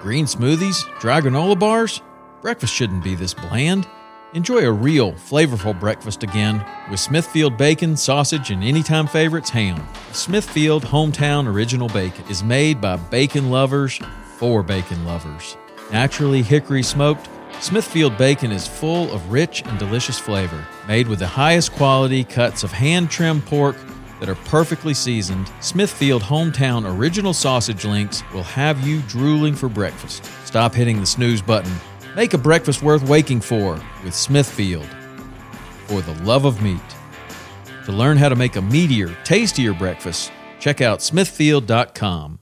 Green smoothies? Dry granola bars? Breakfast shouldn't be this bland. Enjoy a real, flavorful breakfast again with Smithfield bacon, sausage, and anytime favorites ham. Smithfield Hometown Original Bacon is made by bacon lovers for bacon lovers. Naturally hickory smoked, Smithfield bacon is full of rich and delicious flavor. Made with the highest quality cuts of hand trimmed pork that are perfectly seasoned, Smithfield Hometown Original Sausage Links will have you drooling for breakfast. Stop hitting the snooze button Make a breakfast worth waking for with Smithfield. For the love of meat. To learn how to make a meatier, tastier breakfast, check out smithfield.com.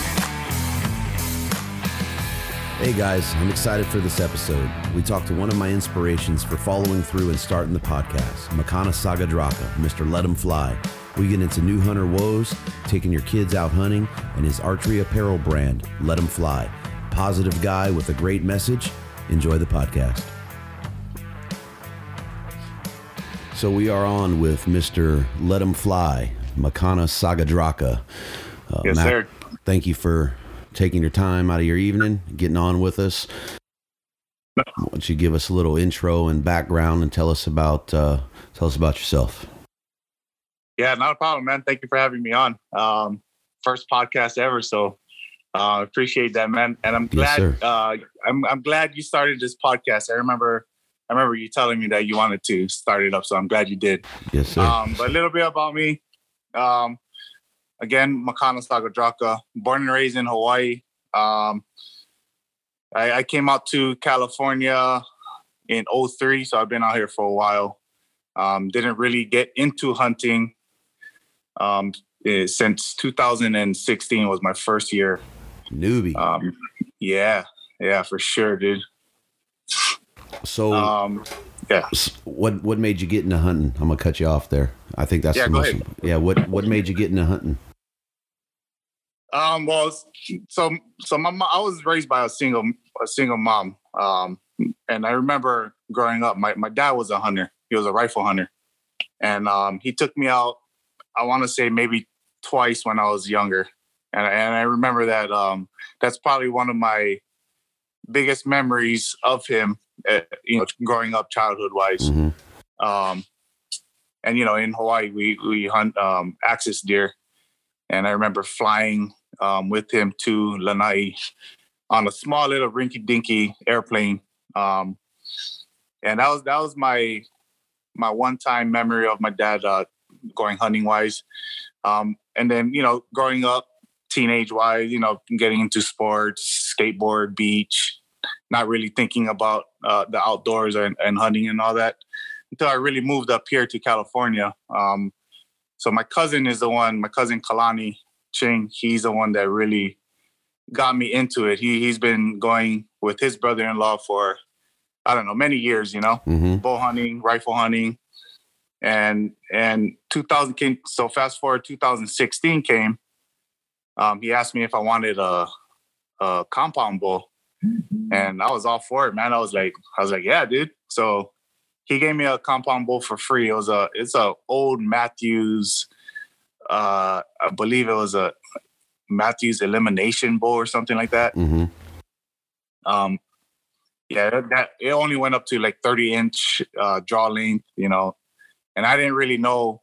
Hey guys, I'm excited for this episode. We talked to one of my inspirations for following through and starting the podcast, Makana Sagadraca, Mr. Let 'em Fly. We get into new hunter woes, taking your kids out hunting, and his archery apparel brand, Let 'em Fly. Positive guy with a great message. Enjoy the podcast. So we are on with Mr. Let 'em Fly, Makana Sagadraca. Uh, yes, sir. Thank you for taking your time out of your evening, getting on with us. Why don't you give us a little intro and background and tell us about uh, tell us about yourself? Yeah, not a problem, man. Thank you for having me on. Um, first podcast ever, so uh, appreciate that, man. And I'm glad yes, uh, I'm I'm glad you started this podcast. I remember I remember you telling me that you wanted to start it up, so I'm glad you did. Yes, sir. Um, but a little bit about me. Um, again, Makana Sagadraca, born and raised in Hawaii. Um, I, I, came out to California in 03, so I've been out here for a while. Um, didn't really get into hunting um, eh, since 2016 was my first year. Newbie. Um, yeah, yeah, for sure, dude. So, um, yeah. What what made you get into hunting? I'm gonna cut you off there. I think that's yeah, the most. Yeah. What what made you get into hunting? Um, well, so so my mom, I was raised by a single a single mom. Um, and I remember growing up, my my dad was a hunter. He was a rifle hunter, and um, he took me out. I want to say maybe twice when I was younger, and and I remember that. Um, that's probably one of my biggest memories of him. Uh, you know, growing up, childhood wise. Mm-hmm. Um, and you know, in Hawaii, we we hunt um, axis deer, and I remember flying um, with him to Lanai on a small little rinky dinky airplane. Um, and that was that was my my one time memory of my dad uh, going hunting wise. Um, and then you know, growing up, teenage wise, you know, getting into sports, skateboard, beach, not really thinking about uh, the outdoors and, and, hunting and all that until I really moved up here to California. Um, so my cousin is the one, my cousin Kalani, Ching, he's the one that really got me into it. He he's been going with his brother-in-law for I don't know many years. You know, mm-hmm. bow hunting, rifle hunting, and and 2000 came. So fast forward, 2016 came. Um, he asked me if I wanted a, a compound bow, and I was all for it, man. I was like, I was like, yeah, dude. So he gave me a compound bow for free. It was a it's a old Mathews uh, I believe it was a Mathews elimination bowl or something like that. Mm-hmm. Um, yeah, that it only went up to like 30 inch uh, draw length, you know, and I didn't really know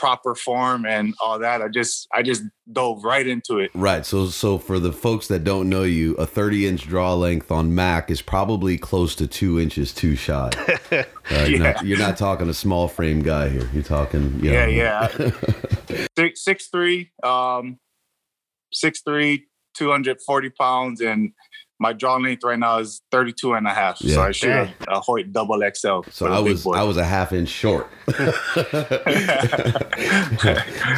proper form and all that. I just I just dove right into it. Right. So so for the folks that don't know you, a 30 inch draw length on Mac is probably close to two inches too shy. Uh, you're, not, you're not talking a small frame guy here. You're talking you Yeah, know, yeah. six six three, um, six three, two hundred forty pounds, and my draw length right now is 32 and a half. Yeah. So I shoot a, a Hoyt double XL. So I was. I was a half inch short.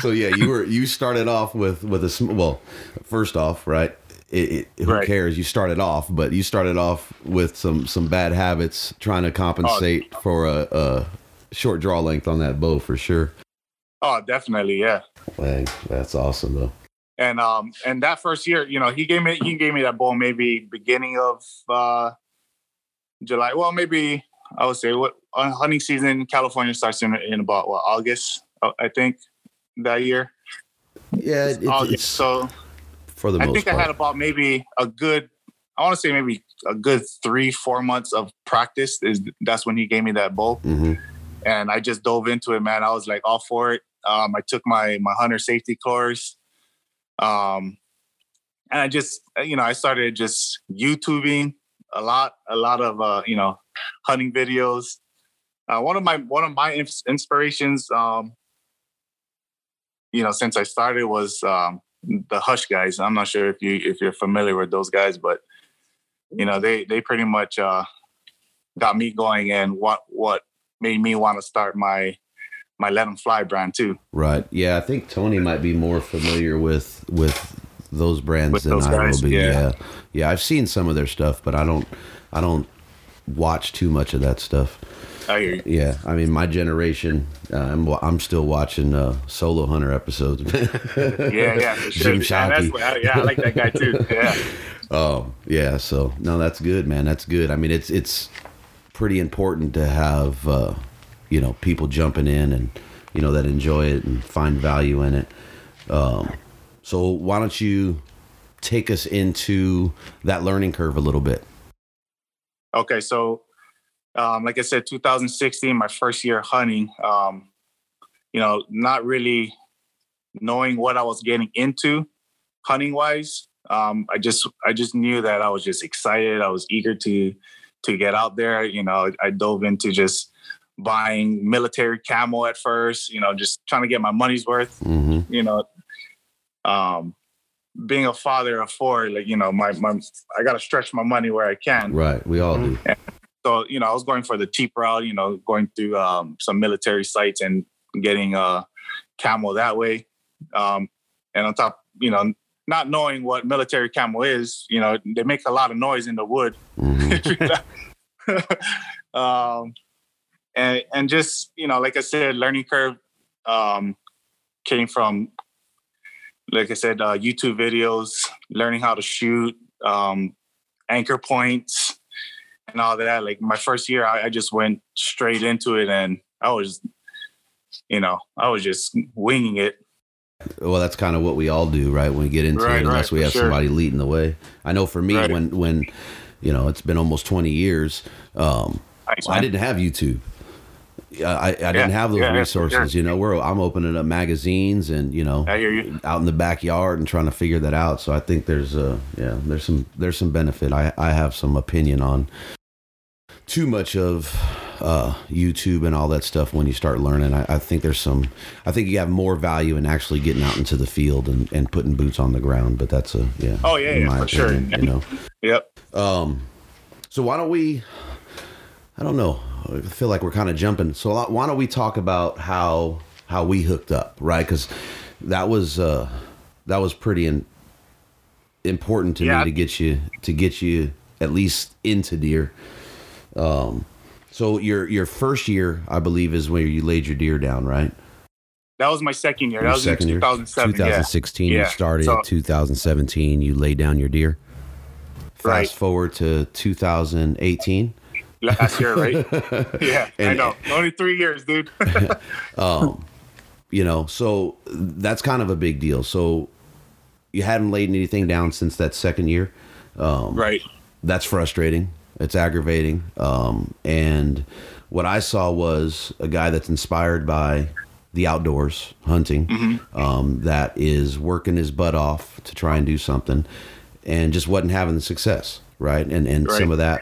so yeah, you were you started off with with a sm- well, first off, right? It, it, who Right. cares? You started off, but you started off with some some bad habits, trying to compensate oh. for a, a short draw length on that bow for sure. oh, definitely, yeah. Dang, that's awesome though. And um, and that first year, you know, he gave me he gave me that bowl maybe beginning of uh July. Well, maybe I would say what uh, hunting season California starts in, in about what August, uh, I think, that year. Yeah, it, August. it's so for the I most think part. I had about maybe a good, I want to say maybe a good three, four months of practice. Is that's when he gave me that bow, Mhm. and I just dove into it, man. I was like all for it. Um, I took my my hunter safety course, um, and I just you know I started just YouTubing a lot, a lot of uh, you know hunting videos. Uh, one of my one of my inspirations, um, you know, since I started was um, the Hush guys. I'm not sure if you if you're familiar with those guys, but you know they they pretty much uh, got me going and what what made me want to start my my Let Them Fly brand too. Right. Yeah, I think Tony might be more familiar with with those brands With than those I guys, will be. yeah. Yeah. yeah. I've seen some of their stuff, but I don't I don't watch too much of that stuff. I hear you. Yeah, I mean, my generation, uh, I'm I'm still watching uh, solo hunter episodes. Yeah, yeah, for sure. Jim Shockey. what yeah, I like that guy too. Yeah, Oh, yeah. So no, that's good, man. That's good. I mean, it's it's pretty important to have uh, you know people jumping in and you know that enjoy it and find value in it. Um, so why don't you take us into that learning curve a little bit? Okay, so um, like I said, 2016, my first year hunting. Um, you know, not really knowing what I was getting into hunting wise. Um, I just I just knew that I was just excited. I was eager to to get out there. You know, I dove into just buying military camo at first. You know, just trying to get my money's worth. hmm You know, um, being a father of four, like you know, my my I got to stretch my money where I can. Right. We all do. So, you know, I was going for the cheap route, you know, going through um, some military sites and getting uh, camo that way. Um, and on top, you know, not knowing what military camo is, you know, they make a lot of noise in the wood. hmm um, and, and just, you know, like I said, learning curve um, came from, like I said, uh, YouTube videos, learning how to shoot, um, anchor points, and all that. Like my first year, I, I just went straight into it, and I was, you know, I was just winging it. Well, that's kind of what we all do, right? When we get into Right, it, unless right, we have sure. somebody leading the way. I know for me, Right. when when you know it's been almost twenty years, um, Thanks, I didn't have YouTube. I, I, I didn't have those yeah, resources. sure. You know, we're I'm opening up magazines and you know you. out in the backyard and trying to figure that out. So I think there's uh yeah there's some there's some benefit. I I have some opinion on too much of uh, YouTube and all that stuff when you start learning. I, I think there's some. I think you have more value in actually getting out into the field and, and putting boots on the ground. But that's a yeah. Oh, yeah, yeah, my for sure. opinion, You know. Yep. Um, so why don't we? I don't know. I feel like we're kind of jumping. So why don't we talk about how how we hooked up, right? Because that was uh, that was pretty in, important to Yeah. me to get you to get you at least into deer. Um, so your your first year, I believe, is where you laid your deer down, right? That was my second year. Your That was second year? 2007. 2016, you Yeah. started. So- 2017, you laid down your deer. Fast Right. forward to 2018. Last year, right? Yeah, I know. Only three years, dude. Um, you know, so that's kind of a big deal. So you hadn't laid anything down since that second year. Um, right. That's frustrating. It's aggravating. Um, and what I saw was a guy that's inspired by the outdoors, hunting, Mm-hmm. um, that is working his butt off to try and do something, and just wasn't having the success, right? And and Right. some of that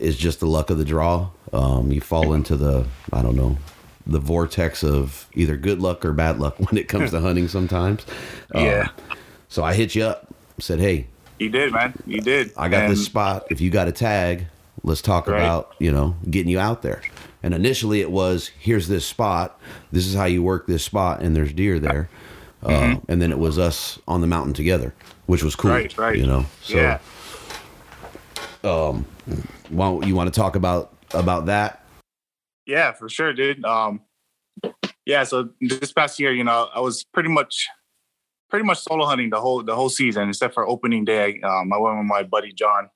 is just the luck of the draw. Um, you fall into the I don't know the vortex of either good luck or bad luck when it comes to hunting. Sometimes, Um, Yeah. so I hit you up, said, "Hey, You did, man. You did. I got And- this spot. If you got a tag, let's talk Right. about, you know, getting you out there. And initially it was, here's this spot. This is how you work this spot, and there's deer there. Uh, and then it was us on the mountain together, which was cool. Mm-hmm. Right, right. You know, so yeah. You want to talk about about that? Yeah, for sure, dude. Um, yeah. So this past year, you know, I was pretty much, pretty much solo hunting the whole the whole season, except for opening day. Um, I went with my buddy John.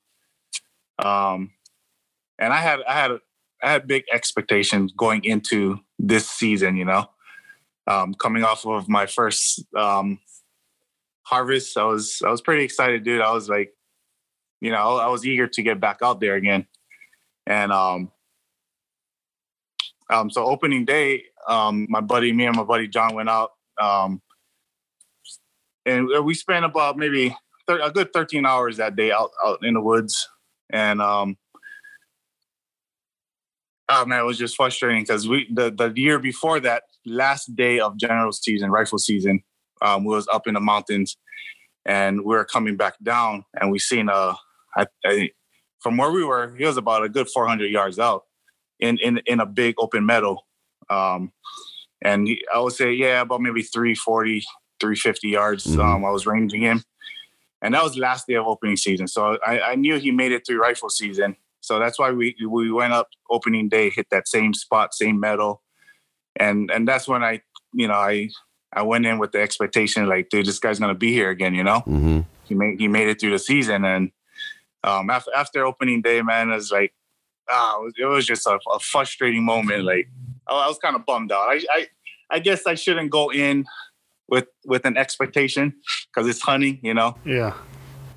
Um, and I had I had I had big expectations going into this season. You know, um, coming off of my first um harvest, I was I was pretty excited, dude. I was like, you know, I was eager to get back out there again, and um. Um, so opening day, um, my buddy, me and my buddy John went out, um, and we spent about maybe thir- a good 13 hours that day out, out in the woods. And, um, oh man, it was just frustrating because we, the, the year before that last day of general season, rifle season, um, we was up in the mountains and we were coming back down and we seen, uh, I, I, from where we were, he was about a good 400 yards out in in in a big open meadow. Um, and he, I would say, yeah, about maybe 340, 350 yards. Mhm. Um, I was ranging him, and that was last day of opening season. So I, I knew he made it through rifle season. So that's why we we went up opening day, hit that same spot, same meadow, and and that's when I, you know, I I went in with the expectation like, dude, this guy's gonna be here again. You know, Mm-hmm. he made he made it through the season and um after after opening day man it was like ah it was, it was just a, a frustrating moment like I, I was kind of bummed out I, I I guess I shouldn't go in with with an expectation because it's hunting you know Yeah.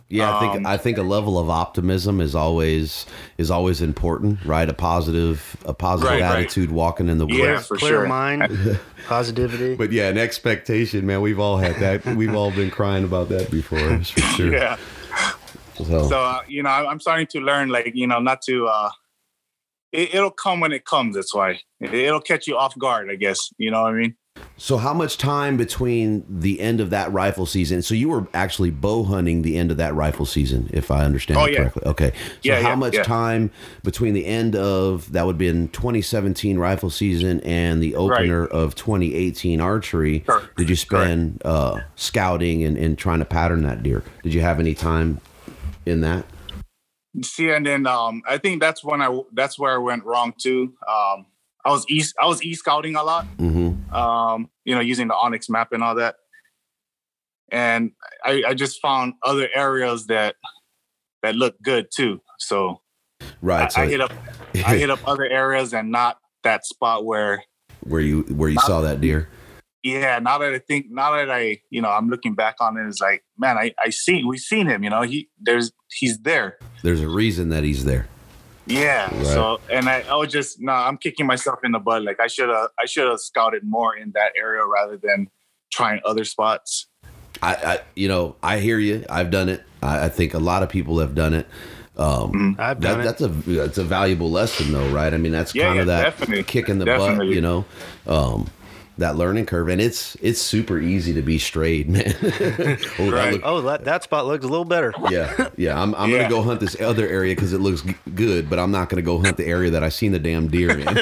Yeah, I think Um, I think a level of optimism is always is always important, right? A positive a positive Right, right. attitude walking in the woods. Yeah, Clear, for clear sure. mind, positivity. But yeah, an expectation, man. We've all had that. We've all been crying about that before, that's for sure. yeah So, so uh, you know I, I'm starting to learn like you know not to uh it, it'll come when it comes that's why it, it'll catch you off guard I guess you know what I mean so how much time between the end of that rifle season? So you were actually bow hunting the end of that rifle season, if I understand Oh, yeah. correctly. Okay. So Yeah, how yeah, much time between the end of that would have been 2017 rifle season and the opener of 2018 archery Correct. did you spend uh, scouting and, and trying to pattern that deer? Did you have any time in that? see and then um i think that's when i that's where i went wrong too um i was i was east scouting a lot Mm-hmm. um you know using the onX map and all that and i i just found other areas that that look good too so Right. I, so I hit up i hit up other areas and not that spot where where you where you saw that deer. Yeah now that i think now that i you know i'm looking back on it it's like man i i see we've seen him you know he there's he's there There's a reason that he's there. Yeah. Right. So and I, I was just no, I'm kicking myself in the butt. Like I should have I should have scouted more in that area rather than trying other spots. I, I you know I hear you. I've done it. I, I think a lot of people have done it. Um, I've that, done it. that's a that's a valuable lesson though, right? I mean, that's Yeah, kind of yeah, that definitely. kick in the butt, you know. Um, that learning curve, and it's it's super easy to be strayed, man. oh, that look- oh, that, that spot looks a little better. yeah, yeah. I'm I'm Yeah. gonna go hunt this other area because it looks g- good, but I'm not gonna go hunt the area that I seen the damn deer in.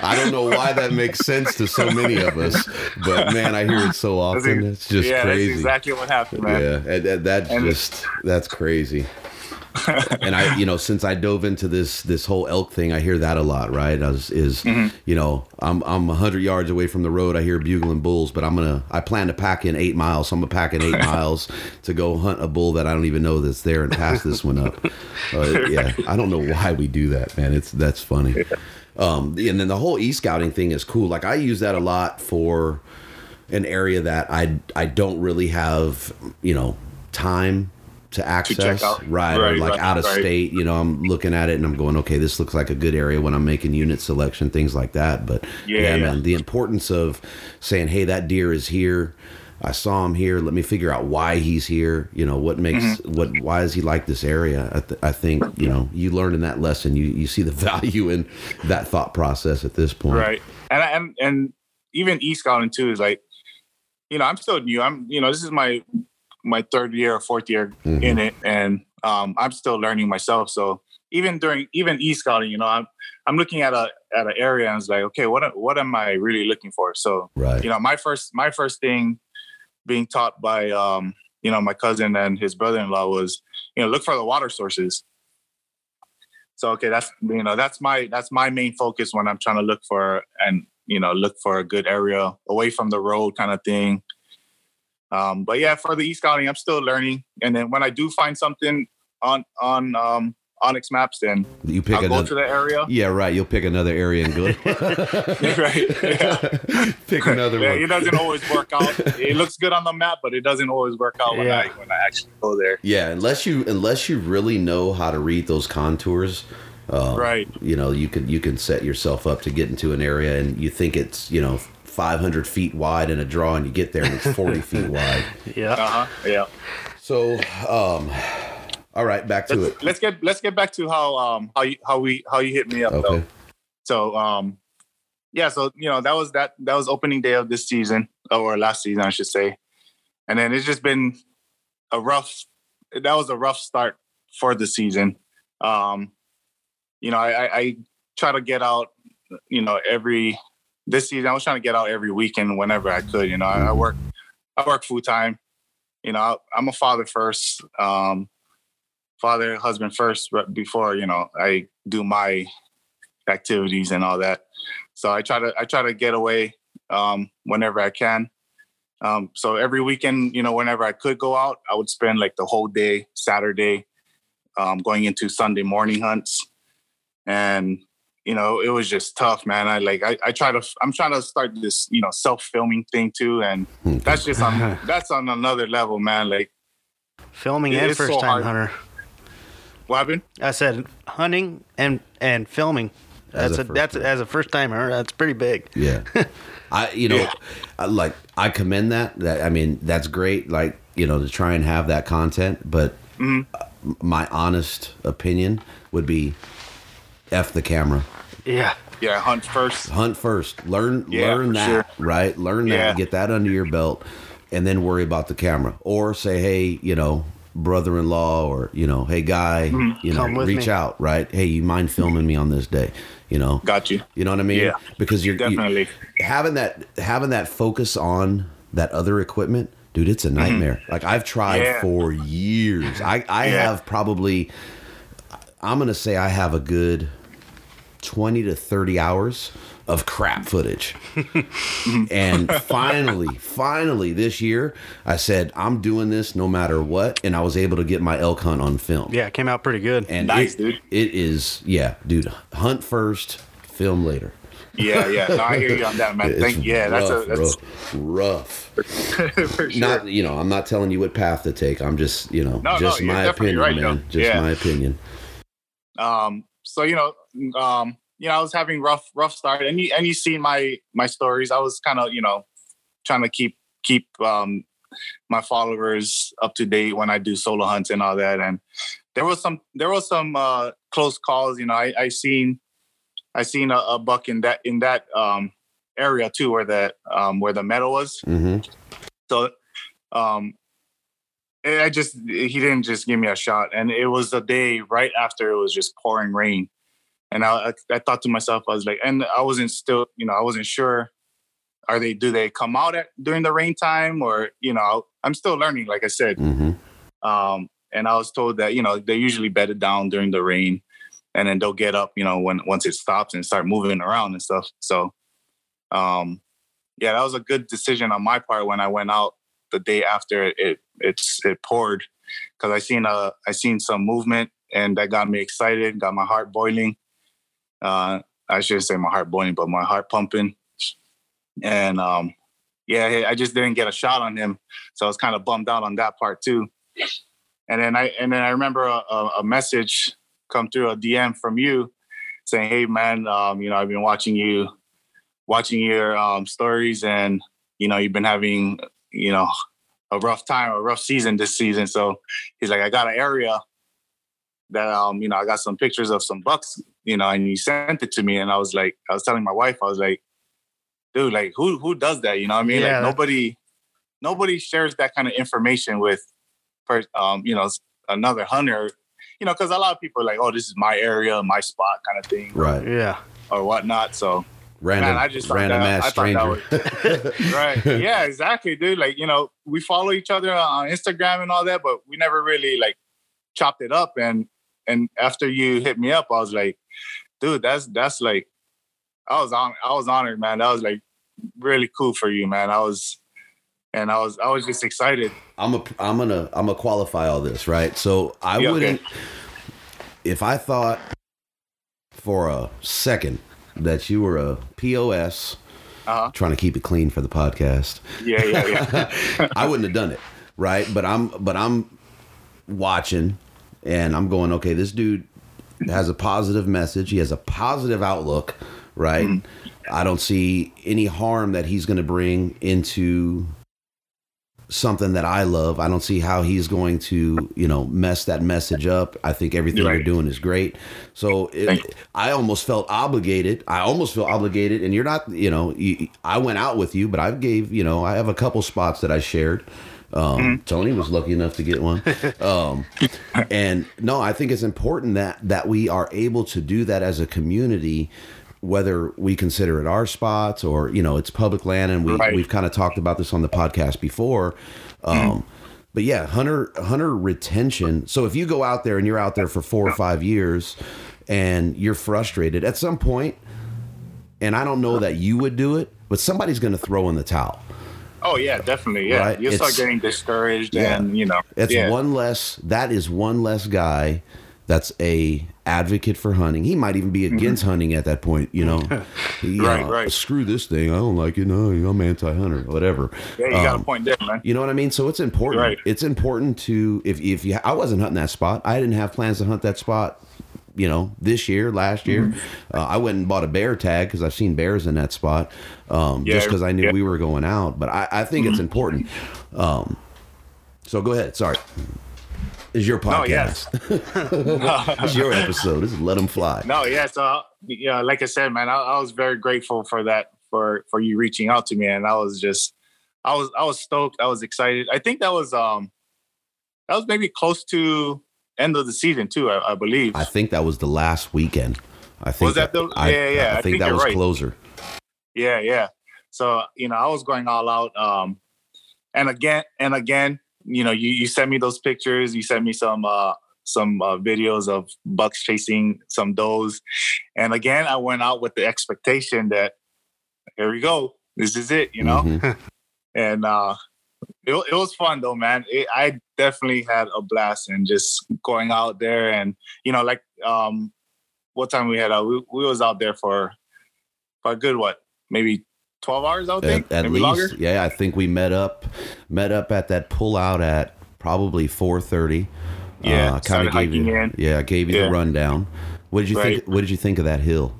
I don't know why that makes sense to so many of us, but man, I hear it so often. It's just yeah, crazy. that's exactly what happened, man. Yeah, and, and that just that's crazy. And I, you know, since I dove into this this whole elk thing, I hear that a lot. Right? I was, is Mm-hmm. you know, I'm I'm hundred yards away from the road. I hear bugling bulls, but I'm gonna I plan to pack in eight miles. So I'm gonna pack in eight miles to go hunt a bull that I don't even know that's there and pass this one up. Uh, yeah, I don't know why we do that, man. It's that's funny. Um, and then the whole e scouting thing is cool. Like I use that a lot for an area that I I don't really have you know time to access, out. right, or like right, out of right. state. You know, I'm looking at it and I'm going, okay, this looks like a good area when I'm making unit selection, things like that. But Yeah, yeah, yeah. man, the importance of saying, hey, that deer is here. I saw him here. Let me figure out why he's here. You know, what makes Mm-hmm. what why does he like this area? I, th- I think you know you learn in that lesson. You you see the value in that thought process at this point. right and I- and and even e scouting too is like you know i'm still new i'm you know this is my my third year or fourth year Mhm. in it and um i'm still learning myself so even during even e scouting you know i'm i'm looking at a at an area and it's like okay what am- what am i really looking for so Right. you know my first my first thing being taught by um you know my cousin and his brother-in-law was you know look for the water sources so okay that's you know that's my that's my main focus when i'm trying to look for and you know look for a good area away from the road kind of thing um but yeah for the e scouting i'm still learning and then when i do find something on on um onX maps then You pick i'll go to the area yeah, right. You'll pick another area and go. Right, yeah. pick another yeah, one. it doesn't always work out. It looks good on the map, but it doesn't always work out when Yeah. I when I actually go there. Yeah, unless you unless you really know how to read those contours, uh, Right. You know, you can you can set yourself up to get into an area, and you think it's you know 500 feet wide in a draw, and you get there and it's 40 feet wide. Yeah. Uh huh. Yeah. So, um, all right, back to it. Let's, let's get let's get back to how um how you how we how you hit me up Okay. though. So um yeah, so you know that was that that was opening day of this season or last season I should say, and then it's just been a rough. That was a rough start for the season. Um, you know, I, I, I try to get out. You know, every this season I was trying to get out every weekend whenever I could. You know, I, I work I work full time. You know, I, I'm a father first. Um, father, husband first, but before you know, I do my activities and all that. So I try to I try to get away um, whenever I can. Um, so every weekend, you know, whenever I could go out, I would spend like the whole day, Saturday, um, going into Sunday morning hunts, and you know, it was just tough, man. I like I, I try to I'm trying to start this you know self filming thing too, and that's just on that's on another level, man. Like Filming It and is so first time hard. hunter. what happened? I said hunting and and filming. As That's a a, that's time. as a first timer. That's pretty big. Yeah. I you know Yeah. I, like I commend that that I mean that's great like you know to try and have that content but Mhm. uh, my honest opinion would be f the camera Yeah. Yeah, hunt first. hunt first learn Yeah, learn that sure. right learn that Yeah. get that under your belt and then worry about the camera or say hey you know brother-in-law or you know hey guy Mm-hmm. you know reach me. out right hey you mind filming me on this day you know Got you. you know what i mean Yeah, because you're you- Definitely. having that having that focus on that other equipment dude it's a nightmare like i've tried Mm-hmm. Yeah. for years i i Yeah. have probably i'm gonna say i have a good 20 to 30 hours of crap footage and finally finally this year i said i'm doing this no matter what and i was able to get my elk hunt on film Yeah, it came out pretty good. and Nice, it- dude. it is yeah dude hunt first film later Yeah, yeah. No, I hear you on that, man. It's Thank yeah, that's a rough, that's rough, rough. for sure. Not you know, I'm not telling you what path to take. I'm just you know, No, no, just you're my opinion, right, man. though. Just Yeah. my opinion. um so you know um you know i was having rough rough start and you and you see my my stories. I was kind of you know trying to keep keep um my followers up to date when i do solo hunts and all that and there was some there was some uh close calls you know i i seen i seen a, a buck in that in that um area too where the um where the meadow was. Hmm so um I just he didn't just give me a shot. And it was a day right after it was just pouring rain. And I I, thought to myself, I was like, and I wasn't still, you know, I wasn't sure. Are they do they come out at during the rain time or you know, I'm still learning, like I said. hmm Um, and I was told that, you know, they usually bed it down during the rain and then they'll get up, you know, when once it stops and start moving around and stuff. So um yeah, that was a good decision on my part when I went out the day after it it's it poured because I seen uh I seen some movement and that got me excited, got my heart boiling. Uh I shouldn't say my heart boiling, but my heart pumping. And um yeah, I just didn't get a shot on him. So I was kind of bummed out on that part too. and then I and then I remember a, a, a message come through a DM from you saying, "Hey man, um, you know I've been watching you, watching your um, stories, and you know you've been having you know a rough time, a rough season this season. So he's like, I got an area that um you know I got some pictures of some bucks, you know, and he sent it to me, and I was like, I was telling my wife, I was like, dude, like who who does that? You know what I mean? Yeah, like that- nobody nobody shares that kind of information with per- um you know another hunter you know because a lot of people are like oh this is my area my spot kind of thing Right. Yeah. or whatnot so Random, Man, I just random that- ass stranger. right. Yeah exactly dude. Like you know we follow each other on instagram and all that but we never really like chopped it up. And and after you hit me up i was like dude that's that's like i was on i was honored man. That was like really cool for you man. I was and i was i was just excited. I'm a, I'm gonna I'm gonna qualify all this, right? So I Yeah, wouldn't if I thought for a second that you were a POS uh-huh trying to keep it clean for the podcast. yeah yeah yeah I wouldn't have done it, right? But I'm but I'm watching and I'm going, okay, this dude has a positive message. He has a positive outlook, right? Mm-hmm. I don't see any harm that he's going to bring into something that I love. I don't see how he's going to, you know, mess that message up. I think everything Right. you're doing is great. So it, I almost felt obligated. I almost feel obligated. And you're not, you know, you, I went out with you, but I gave, you know, I have a couple spots that I shared. Um, Mm-hmm. Tony was lucky enough to get one. Um, and no, I think it's important that that we are able to do that as a community, whether we consider it our spots or you know it's public land, and we Right. we've kind of talked about this on the podcast before. Um, But yeah, hunter hunter retention. So if you go out there and you're out there for four or five years, and you're frustrated at some point, and I don't know that you would do it, but somebody's going to throw in the towel. oh yeah definitely yeah Right, you start getting discouraged Yeah. and you know It's yeah. one less. That is one less guy. That's a advocate for hunting. He might even be against hunting at that point. You know, He, Mm-hmm. Right, uh, right. Screw this thing. I don't like it. No, I'm anti-hunter. Whatever. yeah you got Um, a point there man You know what I mean? So it's important. Right. It's important to if if you. I wasn't hunting that spot. I didn't have plans to hunt that spot. You know, this year, last year, Mm-hmm. uh, I went and bought a bear tag because I've seen bears in that spot. Um, Yeah, just because I knew yeah. Mm-hmm. we were going out. But I, I think it's important. Um, so go ahead. Sorry. It's your podcast. No, yes. it's your episode. This is Let Them Fly. No, yeah. So yeah, like I said, man, I, I was very grateful for that for for you reaching out to me, and I was just, I was I was stoked. I was excited. I think that was um, that was maybe close to end of the season too. I, I believe. I think that was the last weekend. I think Was that the- I, yeah, yeah, I I think think that was right. closer. Yeah, yeah. So you know, I was going all out. Um, and again and again, you know, you you sent me those pictures. You sent me some uh some uh, videos of bucks chasing some does, and again, I went out with the expectation that here we go, this is it, you know. Mhm. And uh, it it was fun though, man. It, I definitely had a blast and just going out there and you know, like um, what time we had out? We, we was out there for for a good what, maybe twelve hours. I would think, at, at maybe least longer. yeah i think we met up met up at that pull out at probably 4.30 Yeah, uh, kind of gave you in. yeah I gave you the rundown what did you think what did you think of that hill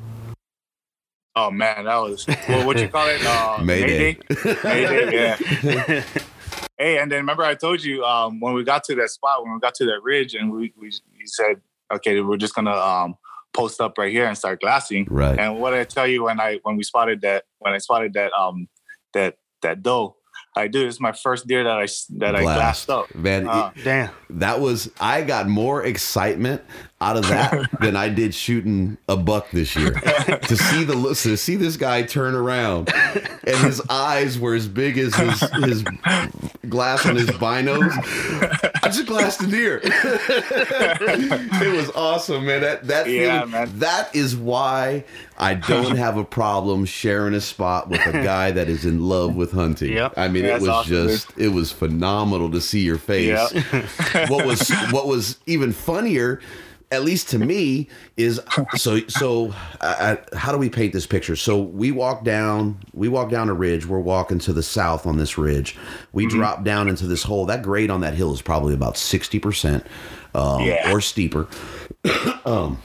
Oh man, that was what what you call it? Uh, Mayday. Mayday, yeah. Hey, and then remember I told you um, when we got to that spot, when we got to that ridge, and we we you said, okay, we're just gonna um, post up right here and start glassing. right And what did I tell you when I when we spotted that when I spotted that um that that doe? I do. It's my first deer that I that I glassed up. man Uh, Damn. that was i got more excitement out of that than i did shooting a buck this year to see the to see this guy turn around and his eyes were as big as his his glass on his binos i just glassed a deer it was awesome man that that Yeah, feeling, man. that is why i don't have a problem sharing a spot with a guy that is in love with hunting Yep. i mean it was awesome, dude. just it was phenomenal to see your face Yeah. what was what was even funnier at least to me is so so uh, how do we paint this picture so we walk down we walk down a ridge we're walking to the south on this ridge we Mm-hmm. drop down into this hole that grade on that hill is probably about 60% um, Yeah. or steeper um,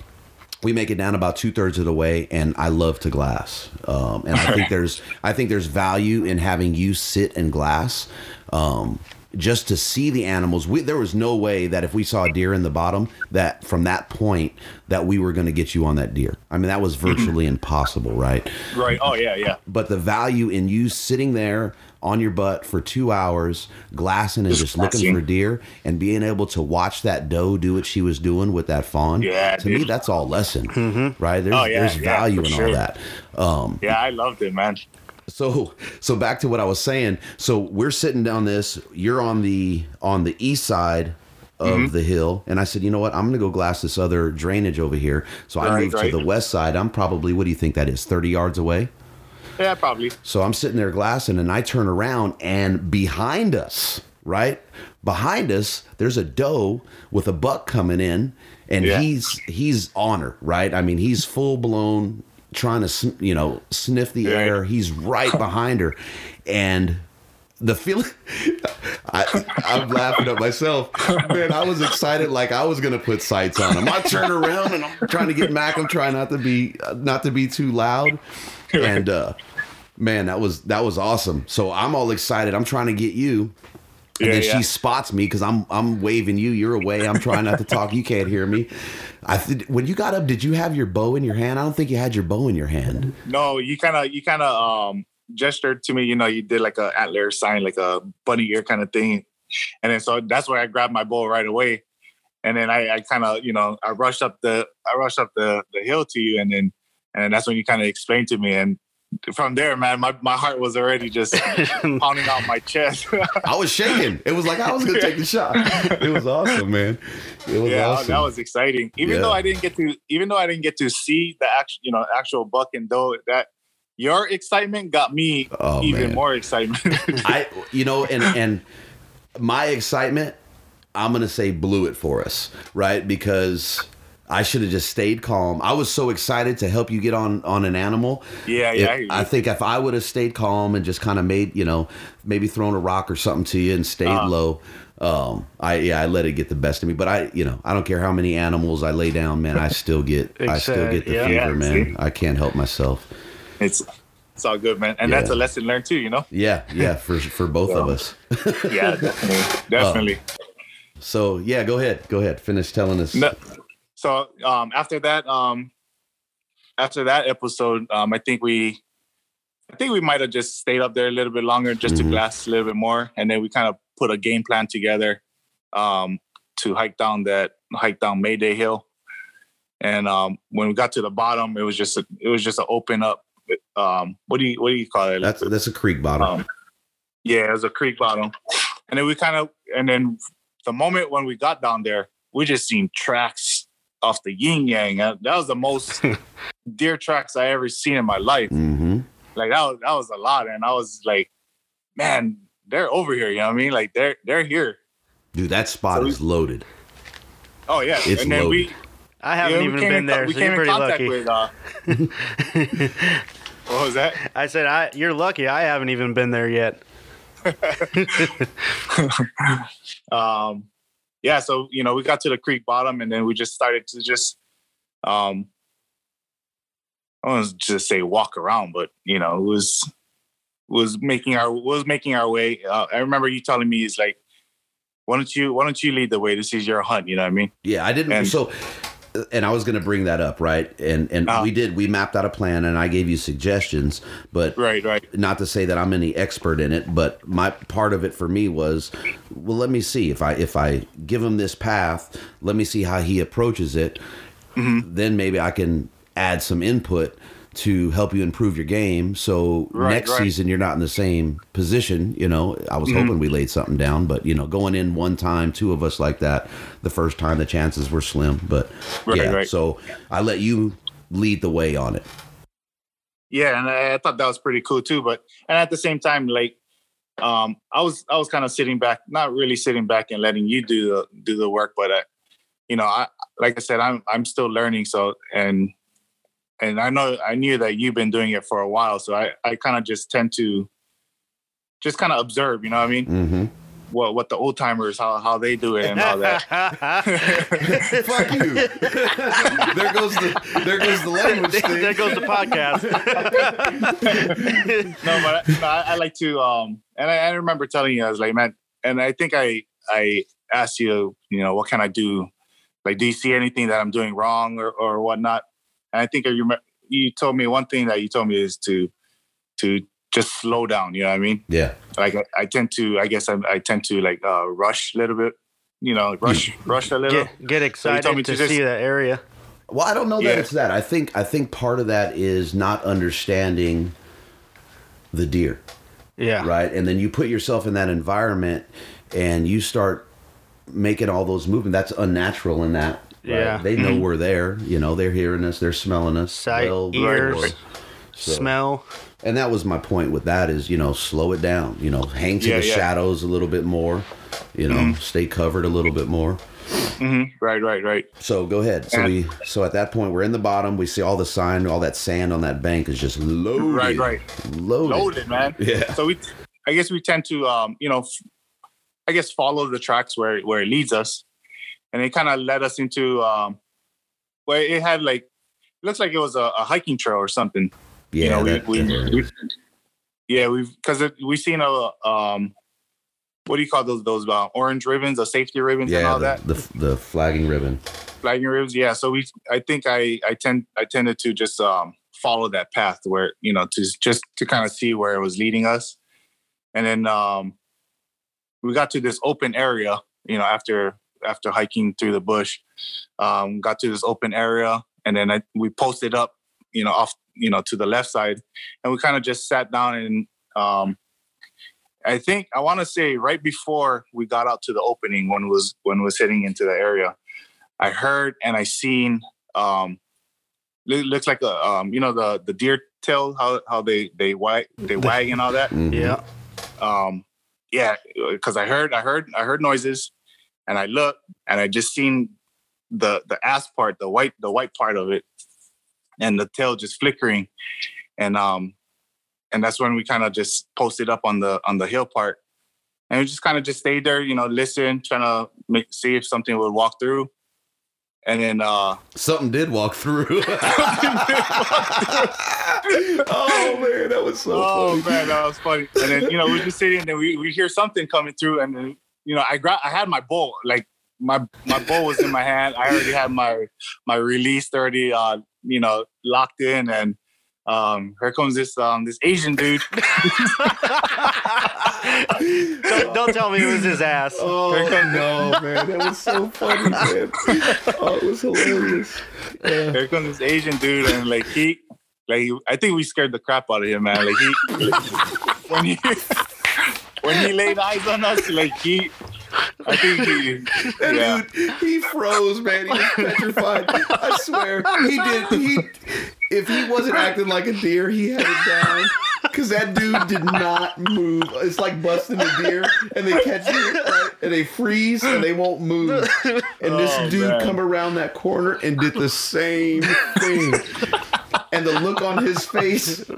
we make it down about two thirds of the way, and I love to glass. Um, and I think there's I think there's value in having you sit and glass. Um, just to see the animals, we, there was no way that if we saw a deer in the bottom, that from that point that we were going to get you on that deer. I mean, that was virtually impossible, right? Right. Oh yeah, yeah. But the value in you sitting there on your butt for two hours, glassing and just looking for deer, and being able to watch that doe do what she was doing with that fawn. Yeah, to me, that's all lesson, right? There's Oh, yeah, there's value for in all that. Um, Yeah, I loved it, man. So so back to what I was saying. So we're sitting down this. You're on the on the east side of Mm-hmm. the hill, and I said, you know what? I'm going to go glass this other drainage over here. So I Right, moved right. to the west side. I'm probably what do you think that is? Thirty yards away. Yeah, probably. So I'm sitting there glassing and I turn around and behind us, right? Behind us, there's a doe with a buck coming in and Yeah. he's he's on her, right? I mean, he's full blown trying to you know, sniff the air. He's right behind her and the feeling I, I'm laughing at myself. Man, I was excited like I was gonna put sights on him. I turn around and I'm trying to get Mac. I'm trying not to be not to be too loud. And uh man, that was that was awesome. So I'm all excited. I'm trying to get you. And Yeah, then yeah. she spots me because I'm I'm waving you. You're away. I'm trying not to talk. You can't hear me. I th- when you got up, did you have your bow in your hand? I don't think you had your bow in your hand. No, you kind of you kind of um gestured to me. You know, you did like a antler sign, like a bunny ear kind of thing, and then so that's why I grabbed my bow right away. And then I, I kind of you know I rushed up the I rushed up the the hill to you, and then and that's when you kind of explained to me, and from there, man, my, my heart was already just pounding out my chest. I was shaking. It was like I was gonna take the shot. It was awesome, man. It was yeah, awesome. that was exciting. Even Yeah. though I didn't get to, even though I didn't get to see the actual, you know, actual buck and doe, that your excitement got me Oh, even man. more excitement. I, you know, and and my excitement, I'm gonna say blew it for us, right? Because I should have just stayed calm. I was so excited to help you get on on an animal. yeah, yeah. I. I think if I would have stayed calm and just kind of made, you know, maybe thrown a rock or something to you and stayed Uh-huh. low. Um, I yeah, I let it get the best of me. But I, you know, I don't care how many animals I lay down, man. I still get, I still get the yeah. fever, Yeah, man. see? I can't help myself. it's it's all good, man, and that's a lesson learned too. You know. Yeah, yeah, for for both of us. Yeah, definitely, definitely. So yeah, go ahead, go ahead, finish telling us. No, so um, after that, um, after that episode, um, I think we, I think we might have just stayed up there a little bit longer just Mhm. to glass a little bit more, and then we kind of put a game plan together um, to hike down that hike down Mayday Hill. And um, when we got to the bottom, it was just a, it was just an open up. Um, what do you what do you call it? That's that's a creek bottom. Um, yeah, it was a creek bottom. And then we kind of, and then the moment when we got down there, we just seen tracks off the yin yang. Uh, That was the most deer tracks I ever seen in my life. mm-hmm. Like that was that was a lot, and I was like, man, they're over here. You know what I mean? Like they're they're here. Dude, that spot So we- is loaded. Oh yeah, It's and then loaded. we I haven't yeah, even been in, there, We so came you're in pretty contact lucky. with. Uh, what was that? I said, I you're lucky. I haven't even been there yet. um yeah so you know we got to the creek bottom and then we just started to just um i want to just say walk around but you know it was was making our was making our way uh, i remember you telling me it's like why don't you why don't you lead the way this is your hunt you know what i mean Yeah, I didn't. And- so, and I was going to bring that up, right? And and Uh-huh. we did. We mapped out a plan, and I gave you suggestions, but right right not to say that I'm any expert in it. But my part of it for me was, well, let me see if I if I give him this path, let me see how he approaches it. Mm-hmm. Then maybe I can add some input to help you improve your game. So Right, next right. Mm-hmm. season you're not in the same position. You know, I was hoping we laid something down, but you know, going in one time, two of us like that, the first time the chances were slim. But Right, yeah, so I let you lead the way on it. yeah and I, I thought that was pretty cool too but and at the same time like um i was i was kind of sitting back not really sitting back and letting you do the do the work but uh, you know, I like I said, I'm I'm still learning. So and and I know I knew that you've been doing it for a while. So I I kind of just tend to just kind of observe. You know what I mean? Mm-hmm. What what the old timers how how they do it and all that. Fuck you. there goes the there goes the language thing. there goes the podcast. no, but I, no, I, I like to um and I, I remember telling you I was like, man, and I think I I asked you, you know, what can I do? Like, do you see anything that I'm doing wrong or or whatnot? And I think I remember you told me one thing that you told me is to to just slow down. You know what I mean? Yeah. Like I, I tend to, I guess I, I tend to like uh, rush a little bit. You know, rush rush a little. Get, get me excited to to, just- see that area. Well, I don't know that Yeah. it's that. I think I think part of that is not understanding the deer, Yeah. right? And then you put yourself in that environment and you start making all those movements. That's unnatural in that. Right? Yeah. They know we're there. You know, they're hearing us, they're smelling us. Sight, well ears. So- smell. And that was my point with that is, you know, slow it down. You know, hang to Yeah, the yeah. shadows a little bit more. You know, stay covered a little bit more. hmm Right, right, right. So go ahead. So we so at that point we're in the bottom. We see all the sign, all that sand on that bank is just loaded. Right, right. Loaded. Loaded, man. Yeah. So we, I guess we tend to, um, you know, I guess follow the tracks where where it leads us, and it kind of led us into, um, where it had like, it looks like it was a, a hiking trail or something. Yeah. you know, that- we, we, yeah. we yeah, we've because we've seen a um, what do you call those those uh, orange ribbons, the safety ribbons, and Yeah, all the, that the the flagging ribbon. flagging ribbons. Yeah, so we, I think I I tend I tended to just um follow that path where you know to just to kind of see where it was leading us, and then um, we got to this open area. You know, after after hiking through the bush, um, got to this open area, and then I, we posted up. You know, off you know to the left side, and we kind of just sat down and um, I think I want to say right before we got out to the opening when was when was heading into the area, I heard and I seen um it looks like a um you know the the deer tail how how they they wag they wag and all that Mhm. Yeah. um yeah because I heard I heard I heard noises and I looked and I just seen the the ass part the white the white part of it and the tail just flickering and um and that's when we kind of just posted up on the on the hill part and we just kind of just stayed there you know listen trying to make see if something would walk through and then uh Something did walk through. oh man, that was so oh funny. man that was funny and then you know we're just sitting and then we, we hear something coming through and then you know i gra- i had my bowl like my my bowl was in my hand i already had my my release already uh you know locked in and um here comes this um this asian dude don't, don't tell me it was his ass. Oh no, man, that was so funny, man. Oh, it was hilarious. Yeah. here comes this asian dude and like he like he, i think we scared the crap out of him man like he when he when he laid eyes on us like he i think he That yeah dude, he froze, man. He was petrified. I swear, he did. He, if he wasn't acting like a deer, he had it down. Cause that dude did not move. It's like busting a deer, and they catch it, right? and they freeze, and they won't move. And this Oh, dude man. come around that corner and did the same thing. And the look on his face.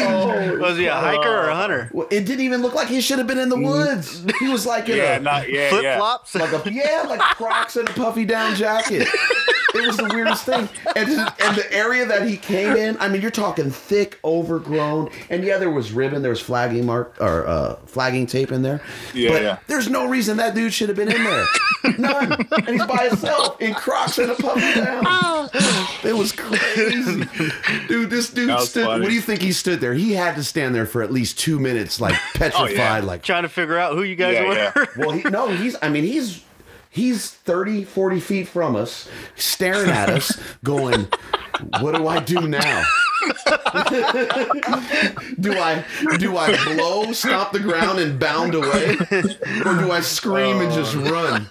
Oh, Was he a hiker or a hunter? it didn't even look like he should have been in the woods. He was like in yeah a not yeah Flip yeah flops? like a yeah, like Crocs and a puffy down jacket. It was the weirdest thing, and and the area that he came in, I mean, you're talking thick, overgrown, and yeah, there was ribbon, there was flagging mark or uh, flagging tape in there. Yeah, but yeah. There's no reason that dude should have been in there, none, and he's by himself in Crocs and a puffy down. It was crazy, dude. This dude stood. funny. What do you think he stood there? He had to stand there for at least two minutes, like oh, petrified, like Trying to figure out who you guys Yeah, were. yeah. well, he, no, he's, I mean, he's, he's 30, 40 feet from us, staring at us, going, what do I do now? do I, do I blow, stop the ground and bound away? Or do I scream and just oh. run?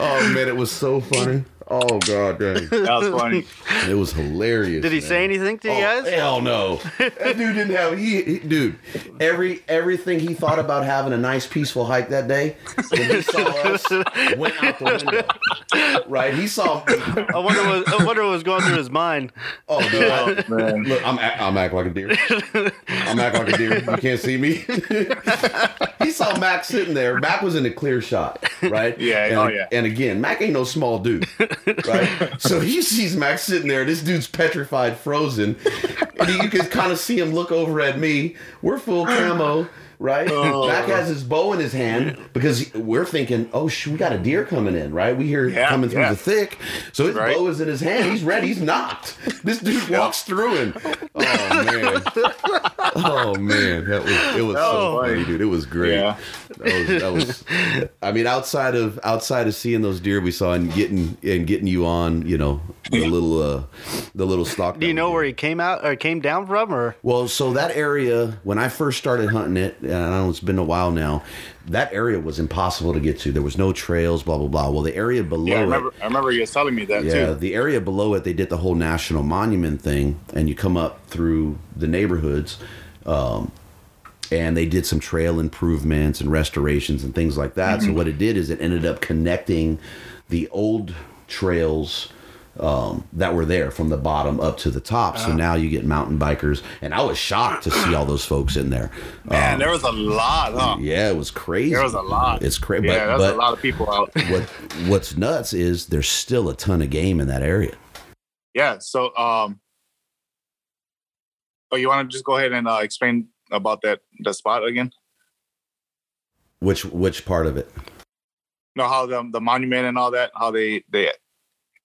Oh man, it was so funny. Oh god dang. that was funny It was hilarious. Did he man. say anything to you Oh, guys? Hell no. That dude didn't have he, he dude. Every everything he thought about having a nice peaceful hike that day when he saw us went out the window. right? He saw. I wonder what I wonder what was going through his mind. Oh, dude, I- Oh, man. Look, I'm I'm acting like a deer. I'm acting like a deer. You can't see me. he saw Mak sitting there. Mak was in a clear shot, right? Yeah, And, oh, yeah. And again, Mak ain't no small dude, right? so he sees Max sitting there. This dude's petrified, frozen, and you can kind of see him look over at me. We're full camo. Right, Oh. Mak has his bow in his hand because we're thinking, "Oh, sh- we got a deer coming in!" Right? We hear it Yeah, coming through yeah. the thick, so his Right. bow is in his hand. He's ready. He's nocked. This dude walks through him. Oh man. Oh man, that was it was so Oh. funny, dude. It was great. Yeah. That was, that was I mean, outside of outside of seeing those deer we saw and getting and getting you on, you know, the little uh the little stock. Do you know where he came out or came down from, or Well, so that area when I first started hunting it, and I know it's been a while now, that area was impossible to get to. There was no trails, blah blah blah. Well, the area below Yeah, I it, remember. I remember you telling me that yeah, too. the area below it, they did the whole national monument thing, and you come up through the neighborhoods, um, and they did some trail improvements and restorations and things like that. So what it did is it ended up connecting the old trails. Um, that were there from the bottom up to the top. So now you get mountain bikers, and I was shocked to see all those folks in there. Man, Um, there was a lot, huh? yeah, it was crazy. There was a lot. It's crazy. Yeah, but a lot of people out. what what's nuts is there's still a ton of game in that area. Yeah. So, um, oh, you want to just go ahead and uh, explain about that the spot again? Which which part of it? No, how the the monument and all that, how they they.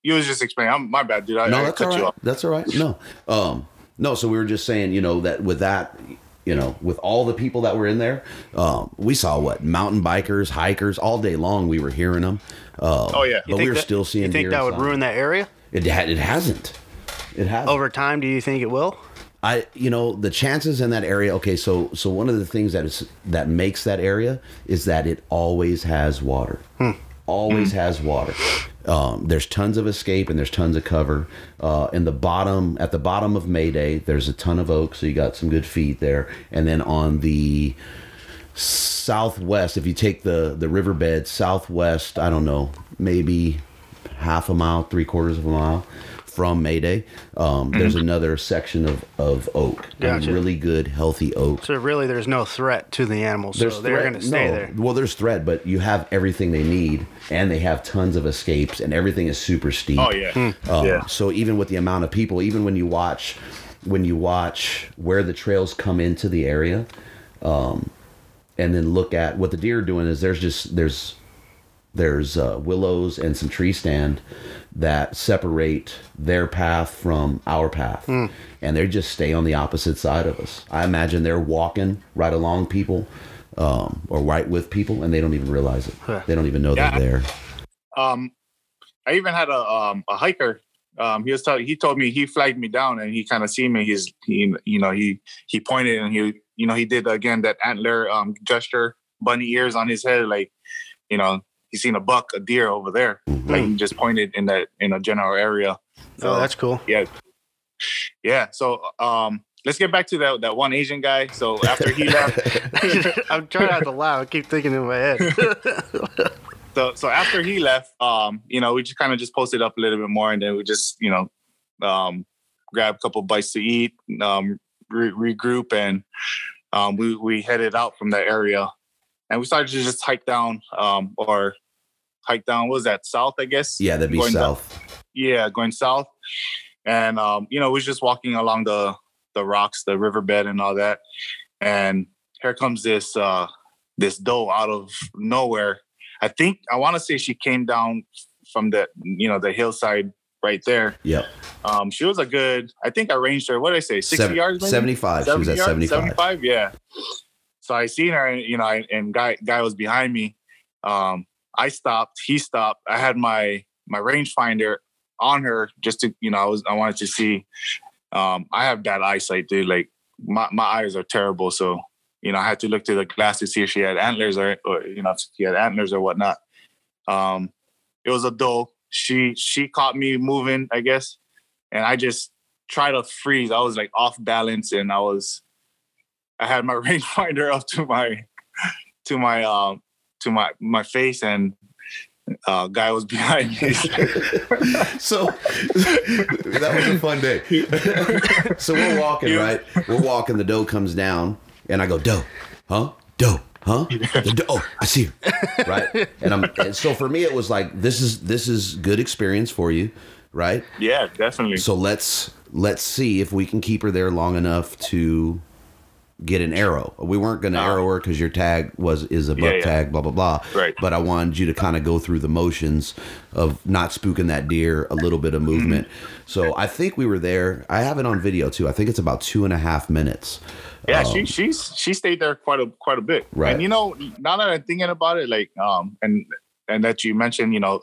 You was just explaining. I'm, my bad, dude. I, no, I that's cut all you off. That's all right. No, um, no. So we were just saying, you know, that with that, you know, with all the people that were in there, um, we saw what mountain bikers, hikers all day long. We were hearing them. Um, Oh, yeah. You but we were that- still seeing. you think that would ruin that area It ha- it hasn't. It hasn't. over time? Do you think it will? I you know the chances in that area. Okay, so so one of the things that is that makes that area is that it always has water. Always has water. Um, there's tons of escape and there's tons of cover. Uh, in the bottom, at the bottom of Mayday, there's a ton of oak, so you got some good feed there. And then on the southwest, if you take the the riverbed southwest, I don't know, maybe half a mile, three quarters of a mile from Mayday, um, there's another section of of oak, and Gotcha. really good, healthy oak. So really, there's no threat to the animals. There's so they're going to stay no, there. Well, there's threat, but you have everything they need, and they have tons of escapes, and everything is super steep. Oh yeah, Um, yeah. So even with the amount of people, even when you watch, when you watch where the trails come into the area, um, and then look at what the deer are doing is there's just there's there's uh, willows and some tree stand that separate their path from our path, Hmm. and they just stay on the opposite side of us. I imagine they're walking right along people. Um, or right with people, and they don't even realize it. They don't even know Yeah. they're there. Um, I even had a um a hiker. Um, he was telling. He told me he flagged me down, and he kind of seen me. He's he you know he he pointed and he you know he did again that antler um gesture, bunny ears on his head, like you know he seen a buck, a deer over there. Like he just pointed in that in a general area. oh, that's cool. yeah, yeah. So um, let's get back to that that one Asian guy. So after he left, I'm trying not to laugh. I keep thinking in my head. so so after he left, um, you know, we just kind of just posted up a little bit more, and then we just, you know, um, grab a couple bites to eat, um, re- regroup, and um, we we headed out from that area, and we started to just hike down, um, or hike down. What was that south? I guess. Yeah, that'd be Going down- south. yeah, going south, and um, you know, we was just walking along the the rocks, the riverbed, and all that, and here comes this uh this doe out of nowhere. I think I want to say she came down from the you know the hillside right there. Yep. Um, she was a good. I think I ranged her. What did I say? Sixty Seven- yards. Maybe? 75. She was at yards? 75. 75, yeah. So I seen her, and you know, I- and guy guy was behind me. Um, I stopped. He stopped. I had my my rangefinder on her just to you know I was I wanted to see. Um, I have bad eyesight, dude. Like my my eyes are terrible, so you know I had to look to the glass to see if she had antlers or or you know if she had antlers or whatnot. Um, it was a doe. She she caught me moving, I guess, and I just tried to freeze. I was like off balance, and I was I had my rangefinder up to my to my um to my my face, and uh, guy was behind me. So that was a fun day. so we're walking, Yeah. right? We're walking. The doe comes down, and I go, "Doe, huh? Doe, huh? The doe. Oh, I see her, right?" And I'm. And so for me, it was like, "This is this is good experience for you, right?" yeah, definitely. So let's let's see if we can keep her there long enough to get an arrow. We weren't going to arrow her because your tag was is a buck. Yeah, yeah. tag, blah blah blah. Right. But I wanted you to kind of go through the motions of not spooking that deer, a little bit of movement. Mm-hmm. So I think we were there. I have it on video too. I think it's about two and a half minutes. Yeah, Um, she she's she stayed there quite a quite a bit. Right. And you know, now that I'm thinking about it, like um and and that you mentioned, you know,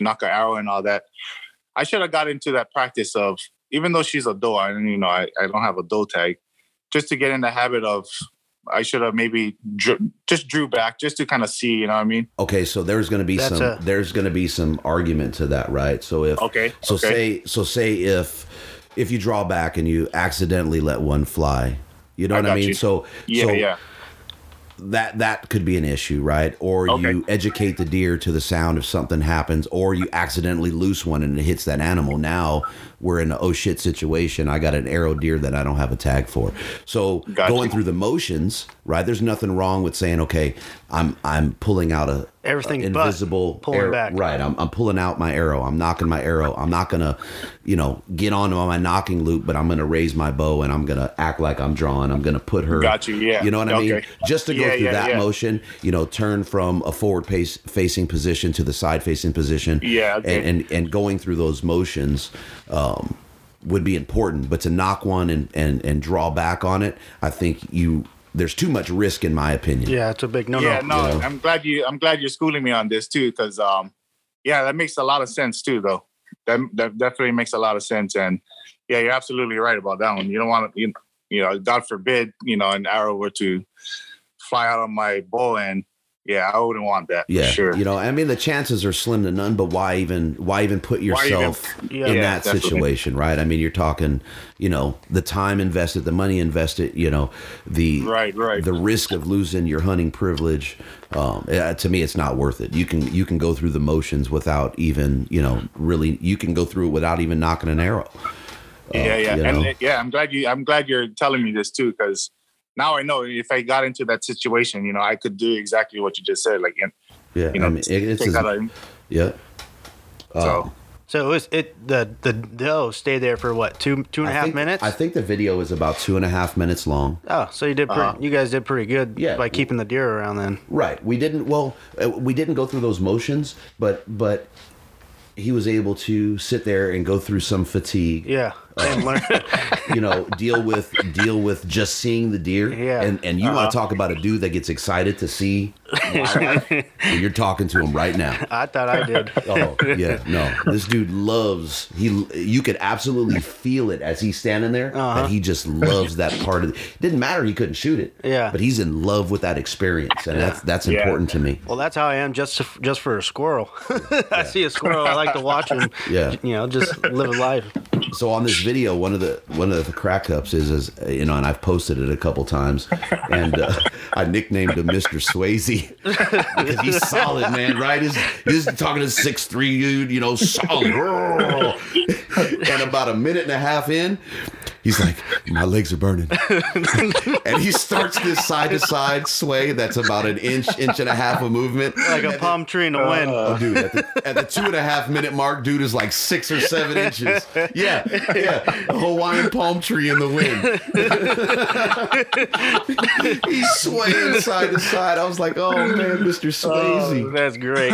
nock an arrow and all that, I should have got into that practice of even though she's a doe, and you know, I, I don't have a doe tag, just to get in the habit of I should have maybe drew, just drew back just to kind of see, you know what I mean? Okay, so there's going to be That's some a- there's going to be some argument to that, right? So if Okay, so okay. say so say if if you draw back and you accidentally let one fly, you know I what I mean? you. So Yeah, so yeah. That that could be an issue, right? Or Okay. you educate the deer to the sound if something happens, or you accidentally loose one and it hits that animal. Now we're in an oh shit situation. I got an arrow deer that I don't have a tag for. So Gotcha. going through the motions, right? There's nothing wrong with saying, okay, I'm I'm pulling out a Everything a but invisible pulling arrow- back. Right. I'm I'm pulling out my arrow. I'm nocking my arrow. I'm not gonna, you know, get onto my nocking loop, but I'm gonna raise my bow and I'm gonna act like I'm drawing. I'm gonna put her. Got you, yeah. You know what I mean? Just to go Yeah, through yeah, that yeah. motion, you know, turn from a forward pace facing position to the side facing position. Yeah, okay. And, and and going through those motions. Um, would be important, but to nock one and, and, and draw back on it, I think you there's too much risk in my opinion. Yeah, it's a big no yeah, no. no, Yeah. I'm glad you I'm glad you're schooling me on this too, because um, yeah, that makes a lot of sense too, though. That that definitely makes a lot of sense, and yeah, you're absolutely right about that one. You don't want to, you, you know, God forbid, you know, an arrow were to fly out of my bow, and yeah, I wouldn't want that. Yeah, for sure. you know, I mean, the chances are slim to none. But why even? Why even put Why even- yourself Yeah. in Yeah, that definitely. situation, right? I mean, you're talking, you know, the time invested, the money invested, you know, the Right, right. the risk of losing your hunting privilege. Um, to me, it's not worth it. You can you can go through the motions without even, you know, really. You can go through it without even nocking an arrow. yeah, yeah, you and know? uh, yeah, I'm glad you I'm glad you're telling me this too, because now I know if I got into that situation, you know, I could do exactly what you just said, like, and, Yeah, you know, I mean, it, it's take as- that out- yeah. so. So it was it the the doe stayed there for what two two and a I half think, minutes? I think the video is about two and a half minutes long. oh, so you did pretty, Uh-huh. you guys did pretty good Yeah. by keeping the deer around then. Right. We didn't. Well, uh, we didn't go through those motions, but but he was able to sit there and go through some fatigue. Yeah, and learn. You know, deal with deal with just seeing the deer. Yeah. And and you want to uh-huh. talk about a dude that gets excited to see wildlife? Well, You're talking to him right now. I thought I did. Oh yeah, no. This dude loves he. You could absolutely feel it as he's standing there Uh-huh. that he just loves that part of. it. Didn't matter he couldn't shoot it. Yeah. but he's in love with that experience, and that's that's Yeah. important to me. Well, that's how I am just just for a squirrel. I see a squirrel, I like to watch him. Yeah. you know, just live a life. so on this video, one of the one of the crack ups is, is you know, and I've posted it a couple times, and uh, I nicknamed him Mister Swayze because he's solid, man. Right? He's, he's talking to six three dude, you know, solid. and about a minute and a half in, he's like, "My legs are burning," and he starts this side to side sway that's about an inch, inch and a half of movement, Like a palm tree in the wind. Uh, oh, dude, at the, at the two and a half minute mark, dude is like six or seven inches. Yeah, yeah. A Hawaiian palm tree in the wind. He's swaying side to side. I was like, oh man, Mr. Oh, that's great.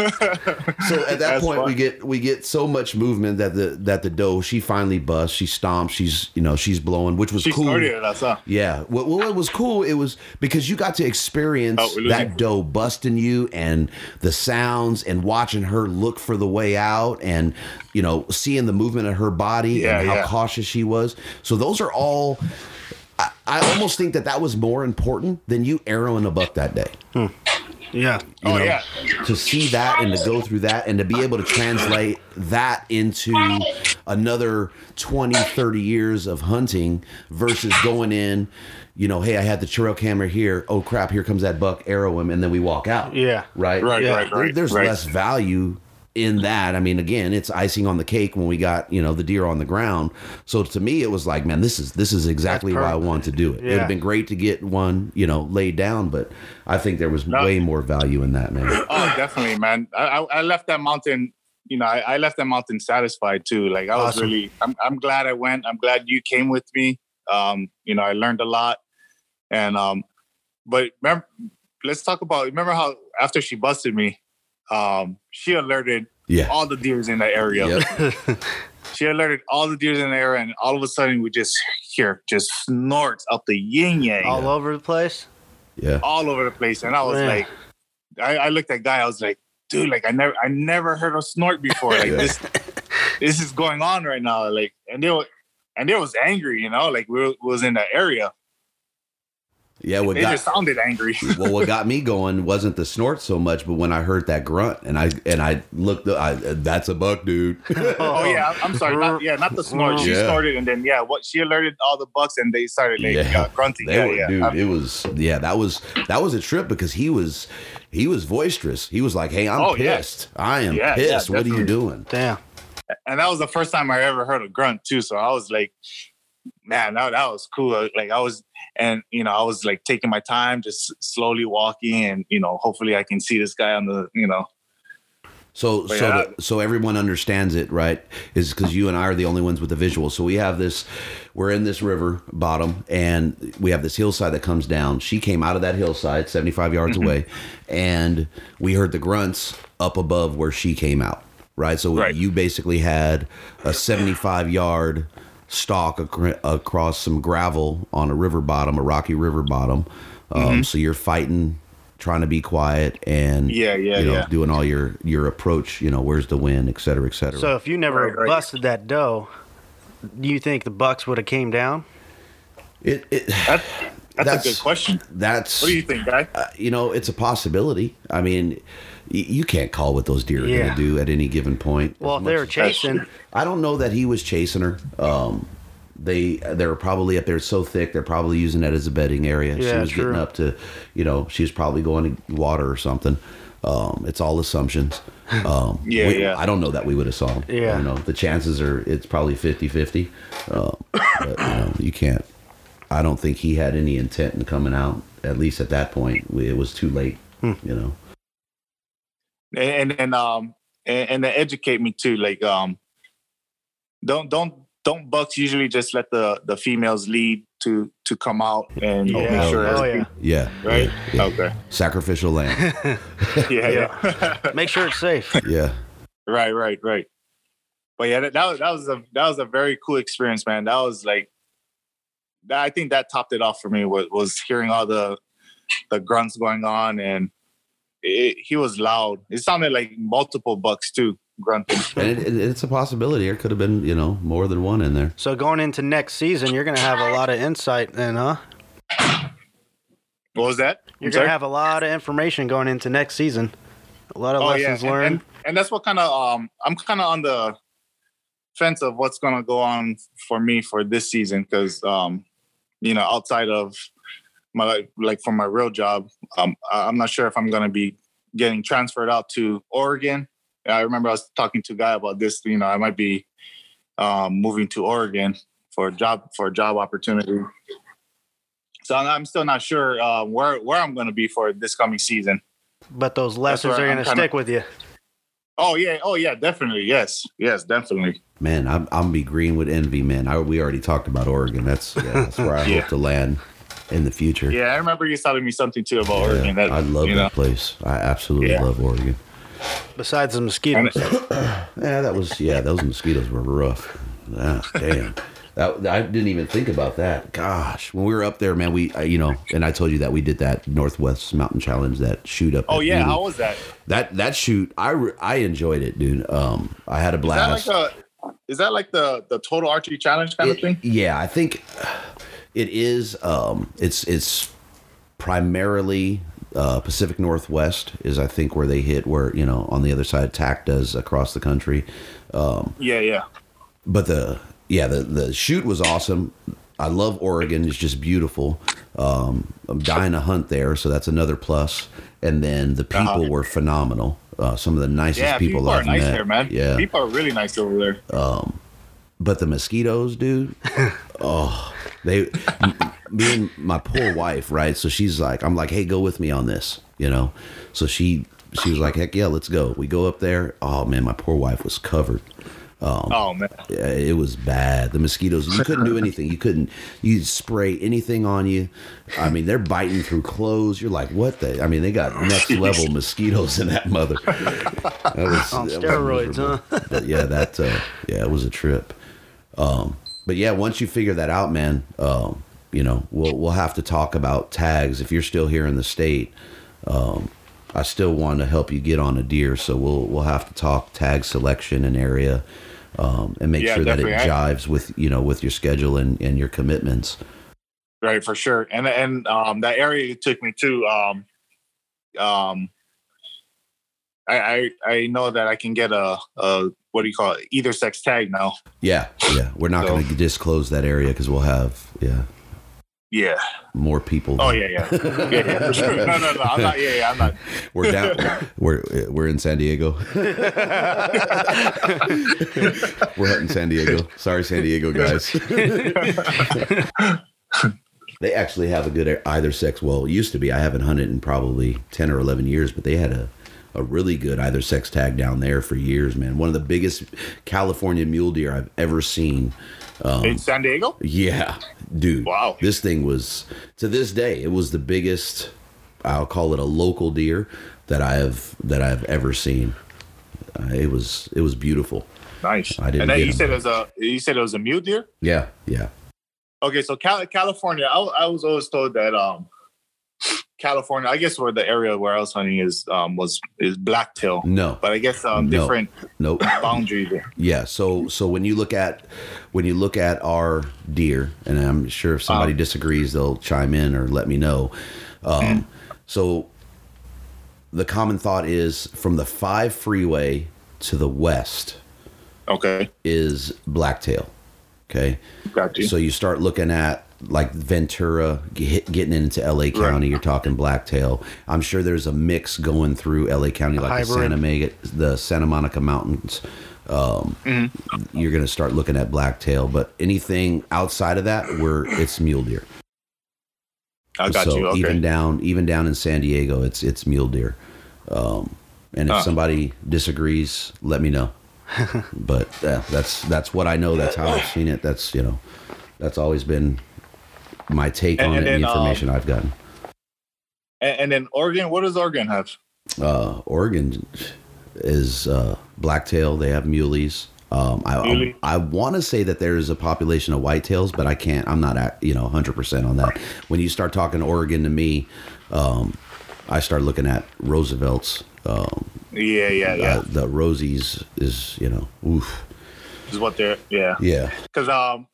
so at that That's point, we get we get so much movement that the that the doe she finally busts. She stomps. She's you know she's blowing, which was She cool. started it, that's huh? Yeah. What, what was cool, it was because you got to experience Oh, that doe busting you and the sounds and watching her look for the way out and, you know, seeing the movement of her body Yeah, and how yeah. cautious she was. So those are all. I, I almost think that that was more important than you arrowing a buck that day. Hmm. Yeah. You Oh, know, yeah. to see that and to go through that and to be able to translate that into another 20 30 years of hunting versus going in you know hey i had the trail camera here oh crap here comes that buck arrow him and then we walk out Yeah. right Right, Yeah. right, right. there's right. less value in that, I mean, again, it's icing on the cake when we got you know the deer on the ground. So to me, it was like, man, this is this is exactly why I wanted to do it. It would have been great to get one, you know, laid down, but I think there was No. way more value in that, man. Oh, definitely, man. I, I, I left that mountain. You know, I, I left that mountain satisfied too. Like I was Awesome. really, I'm, I'm glad I went. I'm glad you came with me. Um, you know, I learned a lot. And um, but remember, let's talk about. Remember how after she busted me, um, she alerted Yeah. all the deers in the area. Yep. She alerted all the deers in the area, and all of a sudden we just hear just snorts out the yin yang All over the place. Yeah. all over the place. And I was Man. like, I, I looked at guy, I was like, dude, like I never I never heard a snort before. Like Yeah. this this is going on right now. Like and they were and they was angry, you know, like we were- was in the area. Yeah. What They got just sounded angry. well, what got me going wasn't the snort so much, but when I heard that grunt and I and I looked, I, that's a buck, dude. oh yeah, I'm, I'm sorry. Not, yeah, not the snort. She Yeah. snorted and then yeah, what she alerted all the bucks and they started like Yeah. uh, grunting. They yeah, were, yeah. dude, I'm- it was yeah, that was that was a trip because he was he was boisterous. He was like, "Hey, I'm Oh, yeah. pissed. I am Yeah, yeah, pissed. what are you doing?" Damn. and that was the first time I ever heard a grunt too. So I was like, man, that, that was cool. Like I was, and you know, I was like taking my time, just slowly walking, and you know, hopefully I can see this guy on the, you know, So But so yeah. the, so everyone understands it, right? Is because you and I are the only ones with the visual. So we have this. We're in this river bottom, and we have this hillside that comes down. She came out of that hillside, seventy five yards Mm-hmm. away, and we heard the grunts up above where she came out. Right. So Right. you basically had a seventy five yard stalk ac- across some gravel on a river bottom, a rocky river bottom. Um, Mm-hmm. So you're fighting, trying to be quiet, and Yeah, yeah, you know, yeah. doing all your your approach. You know, where's the wind, et cetera, et cetera. So if you never Right, right. busted that doe, do you think the bucks would have came down? it, it That, that's, That's- a good question. that's What do you think, guy? uh, you know, it's a possibility. I mean, y- you can't call what those deer are Yeah. going to do at any given point. Well, if they were chasing, I don't know that he was chasing her. Um, they they were probably up there so thick they're probably using that as a bedding area. she was true. getting up to, you know, she was probably going to water or something. Um, it's all assumptions. Um, Yeah, we- yeah. I don't know that we would have saw him. Yeah. you know, the chances are it's probably 50-50. Um, but you know, you can't. I don't think he had any intent in coming out. At least at that point, We- it was too late. Hmm. You know. And and um and, and to educate me too like um don't don't don't bucks usually just let the the females lead to to come out and yeah, make sure oh yeah, Yeah. right yeah, yeah. okay Sacrificial lamb. yeah yeah, make sure it's safe. yeah. right right right but yeah that, that was that was a that was a very cool experience man that was like that, i think that topped it off for me was was hearing all the the grunts going on and it, he was loud it sounded like multiple bucks too grunting And it, it, it's a possibility. There could have been, you know, more than one in there. So going into next season, you're gonna have a lot of insight then, huh? what was that You're gonna have a lot of information going into next season. A lot of lessons and, learned. And, and that's what kind of um I'm kind of on the fence of what's gonna go on for me for this season because um you know outside of my like, like for my real job um I- I'm not sure if I'm gonna be getting transferred out to Oregon. I remember I was talking to a guy about this. You know, I might be um, moving to Oregon for a job for a job opportunity. So I'm- I'm still not sure uh, where where I'm going to be for this coming season. but those lessons are gonna kinda- stick with you. Oh yeah, oh yeah, definitely, yes, yes, definitely. Man, I'm I'm be green with envy, man. I, we already talked about Oregon. That's yeah, that's where I Yeah. hope to land in the future. Yeah, I remember you telling me something too about Yeah, Oregon. That I love that know, place. I absolutely Yeah. love Oregon. Besides the mosquitoes. Yeah, that was yeah. Those mosquitoes were rough. Ah, damn. That, I didn't even think about that. Gosh, when we were up there, man, we uh, you know, and I told you that we did that Northwest Mountain Challenge, that shoot up. Oh yeah, Eden. how was that? that that shoot. I re- I enjoyed it, dude. Um, I had a Is that blast. like a? Is that like the the total archery challenge kind of thing? Yeah, I think it is. Um, it's it's primarily uh, Pacific Northwest is I think where they hit where you know on the other side TAC does across the country. Um, Yeah, yeah. but the yeah the the shoot was awesome. I love Oregon; it's just beautiful. Um, I'm dying to hunt there, so that's another plus. And then the people Uh-huh. were phenomenal. Uh, some of the nicest Yeah, people, people, are I've nice met. there, man. Yeah, people are really nice over there. um, but the mosquitoes, dude. oh, they. me and my poor wife, right? So she's like, I'm like, hey, go with me on this, you know. So she she was like, heck yeah, let's go. We go up there. Oh man, my poor wife was covered. Um, Oh man, it was bad. The mosquitoes, you couldn't do anything. You couldn't, you spray anything on you. I mean, they're biting through clothes. You're like, what the? I mean, they got next level mosquitoes in that mother. That was, On that was steroids, miserable. huh? But yeah, that, uh, yeah, it was a trip. Um, but yeah, once you figure that out, man, um, you know, we'll, we'll have to talk about tags. If you're still here in the state, um, I still want to help you get on a deer. So we'll, we'll have to talk tag selection and area um, and make Yeah, sure that it jives with you know with your schedule and, and your commitments. right for sure. And and um, that area you took me to, um, um, I, I I know that I can get a, a what do you call it? Either sex tag now. Yeah, yeah. We're not So- going to disclose that area because we'll have yeah Yeah. more people. Oh yeah, yeah, yeah, yeah for sure. No, no, no. I'm not. Yeah, yeah. I'm not. We're down. we're we're in San Diego. we're hunting San Diego. Sorry, San Diego guys. they actually have a good either sex. Well, it used to be. I haven't hunted in probably ten or eleven years, but they had a a really good either sex tag down there for years, man. One of the biggest California mule deer I've ever seen. Um, In San Diego. yeah, dude. Wow. This thing was to this day, it was the biggest I'll call it a local deer that I have that I've ever seen. Uh, it was it was beautiful. Nice. I didn't And then you said it was a you said it was a mule deer. Yeah, yeah. Okay, so Cal- California, I, I was always told that um, California, I guess where the area where I was hunting is um, was is blacktail, No. but I guess um, No. different Nope. boundaries. there. Yeah, so so when you look at when you look at our deer, and I'm sure if somebody Um. disagrees, they'll chime in or let me know. Um, so the common thought is from the five freeway to the west Okay, is blacktail. Okay, got you. so you start looking at like Ventura, get, getting into LA County. You're talking blacktail. I'm sure there's a mix going through LA County, like the Santa Mega, the Santa Monica Mountains. Um, You're going to start looking at blacktail, but anything outside of that, where it's mule deer. I got so you. Okay, even down, even down in San Diego, it's it's mule deer. Um, and if Huh. somebody disagrees, let me know. but uh, that's that's what I know. That's how I've seen it. That's you know, that's always been my take And- on and it and the then, um, information I've gotten. and, and then Oregon, what does Oregon have? Uh, Oregon is uh, blacktail. They have muleys. Um, I Muley? I, I want to say that there is a population of whitetails, but I can't. I'm not at you know 100 percent on that. When you start talking Oregon to me, um, I start looking at Roosevelt's. Um, Yeah, yeah, yeah. uh, the Rosie's is you know oof is what they're yeah. yeah Because um,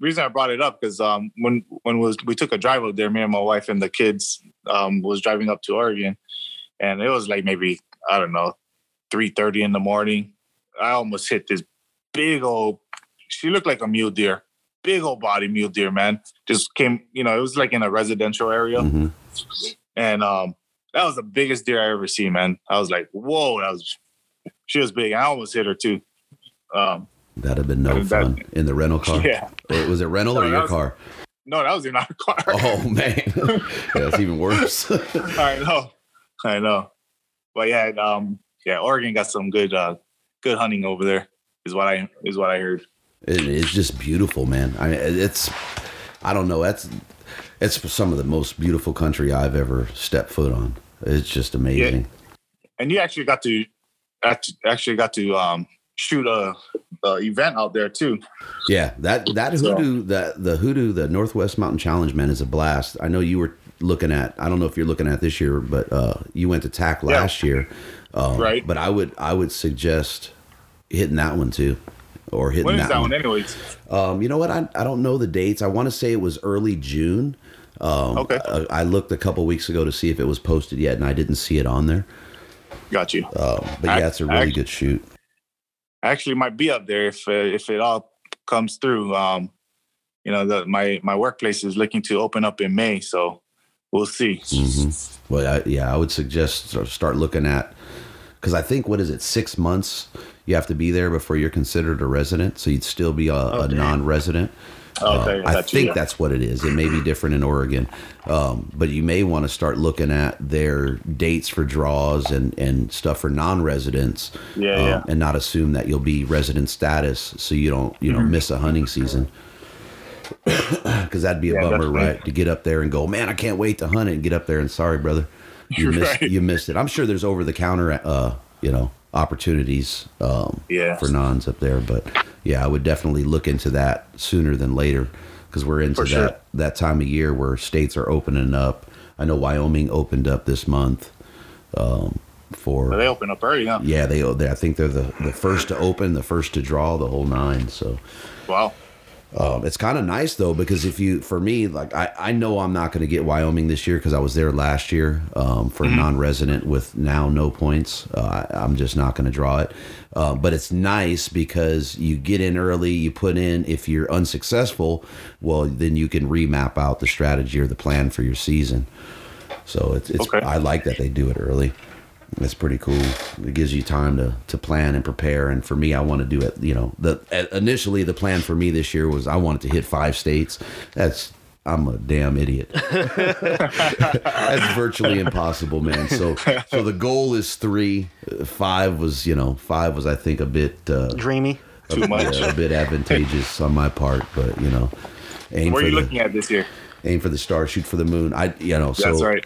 reason I brought it up because um, when when was we took a drive up there, me and my wife and the kids um was driving up to Oregon, and it was like maybe I don't know, three thirty in the morning. I almost hit this big old. She looked like a mule deer, big old body mule deer, man. Just came, you know, it was like in a residential area, hmm and um, that was the biggest deer I ever seen, man. I was like, whoa, that was. She was big. I almost hit her too. Um, that'd have been no That- fun in the rental car. yeah. Was it rental No, or your was- car? No, that was in our car. Oh man, yeah, that's even worse. I know, I know, but yeah, um, yeah, Oregon got some good, uh, good hunting over there. Is what I is what I heard. It, it's just beautiful, man. I mean, it's I don't know. That's it's some of the most beautiful country I've ever stepped foot on. It's just amazing. And you actually got to, actually got to um, shoot a, a event out there too. Yeah, that that So- hoodoo, that the hoodoo, the Northwest Mountain Challenge, man, is a blast. I know you were looking at. I don't know if you're looking at this year, but uh, you went to TAC Yeah. last year, um, Right. But I would I would suggest hitting that one too, or hitting When is that, that one. one, anyways? Um, you know what? I, I don't know the dates. I want to say it was early June. Um, Okay. I, I looked a couple weeks ago to see if it was posted yet, and I didn't see it on there. Got you. Um, but I- yeah, it's a really I- good shoot. I actually might be up there if uh, if it all comes through. Um, you know, the, my my workplace is looking to open up in May, so we'll see. hmm Well, I, yeah, I would suggest start- start looking at because I think what is it six months you have to be there before you're considered a resident, so you'd still be a, a non-resident. Okay, Uh, I you, think that's what it is. It may be different in Oregon, um, but you may want to start looking at their dates for draws and, and stuff for non-residents, Yeah, um, yeah. and not assume that you'll be resident status, so you don't you know Mm-hmm. miss a hunting season. Because that'd be a Yeah, bummer, right? To get up there and go, man, I can't wait to hunt it, and get up there and sorry, brother, you missed Right. you missed it. I'm sure there's over the counter, uh, you know, opportunities um, Yeah. for nons up there, but yeah, I would definitely look into that sooner than later because we're into For that sure. that time of year where states are opening up. I know Wyoming opened up this month um, for But they open up early, huh? yeah they, they I think they're the the first to open, the first to draw, the whole nine. So Wow. Um, it's kind of nice though because if you, for me, like I, I know I'm not going to get Wyoming this year because I was there last year um, for a non-resident with now no points. Uh, I, I'm just not going to draw it. Uh, but it's nice because you get in early, you put in. If you're unsuccessful, well, then you can remap out the strategy or the plan for your season. So it's, it's Okay. I like that they do it early. It's pretty cool. It gives you time to, to plan and prepare. And for me, I want to do it. You know, the uh, initially the plan for me this year was I wanted to hit five states. That's I'm a damn idiot. That's virtually impossible, man. So so the goal is three. Uh, Five was you know five was I think a bit uh, Dreamy. Too much. yeah, a bit advantageous on my part, but you know, aim Where for are you the looking at this year? aim for the star, shoot for the moon. I you know so That's right.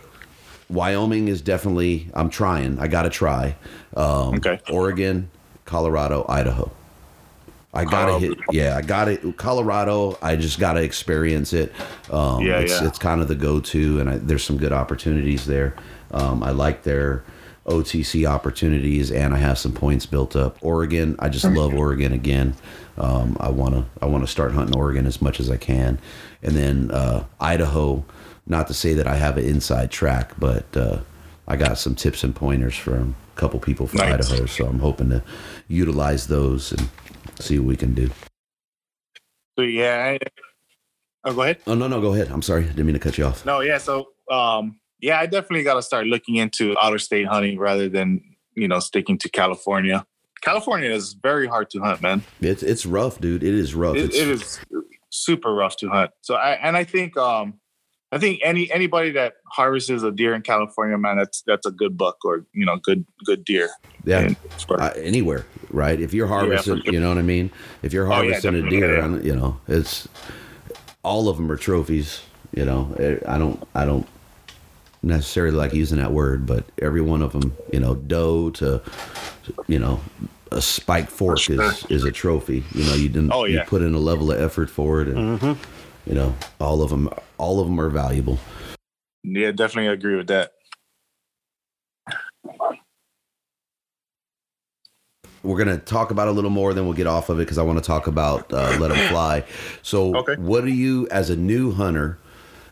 Wyoming is definitely. I'm trying. I got to try. Um, Okay. Oregon, Colorado, Idaho. I gotta Colorado. hit. Yeah, I got it. Colorado. I just gotta experience it. Um, Yeah, it's, yeah. it's kind of the go-to, and I, there's some good opportunities there. Um, I like their OTC opportunities, and I have some points built up. Oregon. I just love Oregon again. Um, I wanna. I wanna start hunting Oregon as much as I can, and then uh, Idaho. Not to say that I have an inside track, but uh, I got some tips and pointers from a couple people from Nice. Idaho, so I'm hoping to utilize those and see what we can do. So yeah. I, oh, go ahead. Oh no, no, go ahead. I'm sorry, I didn't mean to cut you off. No, yeah. So, um, yeah, I definitely got to start looking into outer state hunting rather than you know sticking to California. California is very hard to hunt, man. It's it's rough, dude. It is rough. It, it's, it is super rough to hunt. So, I and I think, um, I think any anybody that harvests a deer in California, man, that's that's a good buck or you know good good deer. yeah. And Uh, anywhere, right? If you're harvesting, for sure. you know what I mean. If you're Oh, yeah, harvesting a deer, yeah. you know, it's all of them are trophies. You know, Eh, I don't, I don't necessarily like using that word, but every one of them, you know, doe to, you know, a spike fork sure. is is a trophy. You know, you didn't, Oh, you put in a level of effort for it, and you know, all of them, all of them are valuable. yeah, definitely agree with that. we're going to talk about a little more then we'll get off of it because i want to talk about uh, Let Em Fly so Okay. what do you as a new hunter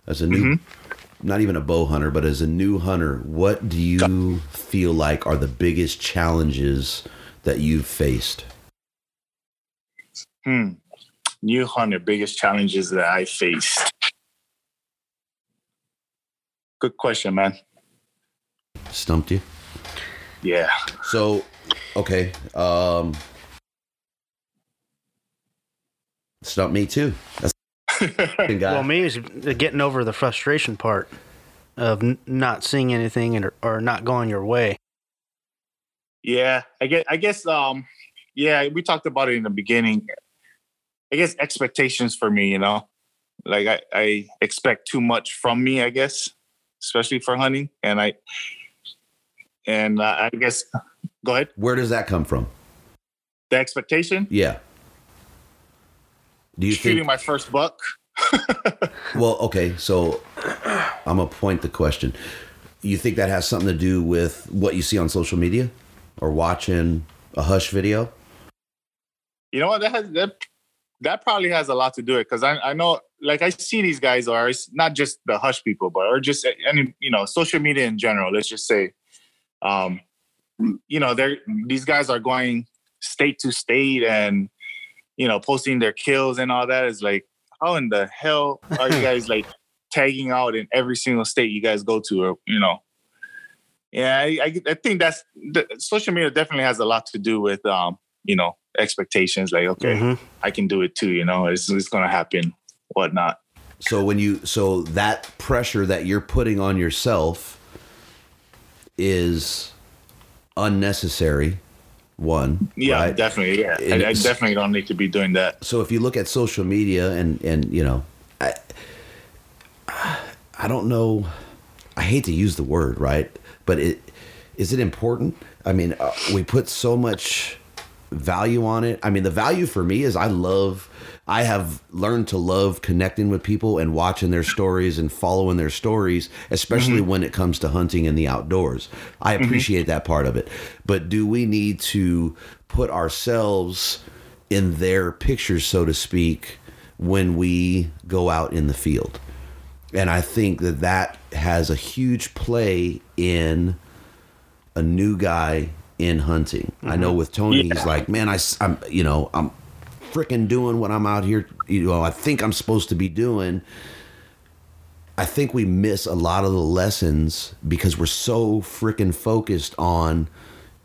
as a new not even a bow hunter but as a new hunter what do you feel like are the biggest challenges that you've faced Hmm. New hunter, biggest challenges that I faced. Good question, man. stumped you Yeah. so okay um stumped me too that's the guy. Well, me is getting over the frustration part of n- not seeing anything and, or not going your way. Yeah, I guess. I guess. Um, yeah, we talked about it in the beginning. I guess expectations for me, you know, like I, I expect too much from me. I guess, especially for hunting, and I, and uh, I guess, go ahead. where does that come from The expectation, yeah do you shooting think my first buck. Well, okay, so I'm gonna point the question. You think that has something to do with what you see on social media or watching a hush video? You know what? That has that that probably has a lot to do it because I I know like I see these guys are not just the hush people, but or just any you know social media in general. Let's just say, um, you know, they're these guys are going state to state and you know posting their kills and all that is like how in the hell are you guys like tagging out in every single state you guys go to or you know yeah, I, I, I think that's the, social media definitely has a lot to do with um, you know, expectations. Like, okay, Mhm. I can do it too. You know, it's it's gonna happen, whatnot. So when you so that pressure that you're putting on yourself is unnecessary. One, Yeah, right? definitely. Yeah, I, I definitely don't need to be doing that. so if you look at social media and and you know i i don't know i hate to use the word right but it is it important i mean uh, we put so much value on it. I mean the value for me is i love i have learned to love connecting with people and watching their stories and following their stories especially mm-hmm. when it comes to hunting in the outdoors. I mm-hmm. appreciate that part of it. But do we need to put ourselves in their pictures, so to speak, when we go out in the field. And I think that that has a huge play in a new guy in hunting. I know mm-hmm. with Tony, he's like, man, I, am you know, I'm freaking doing what I'm out here, you know, I think I'm supposed to be doing. I think we miss a lot of the lessons because we're so freaking focused on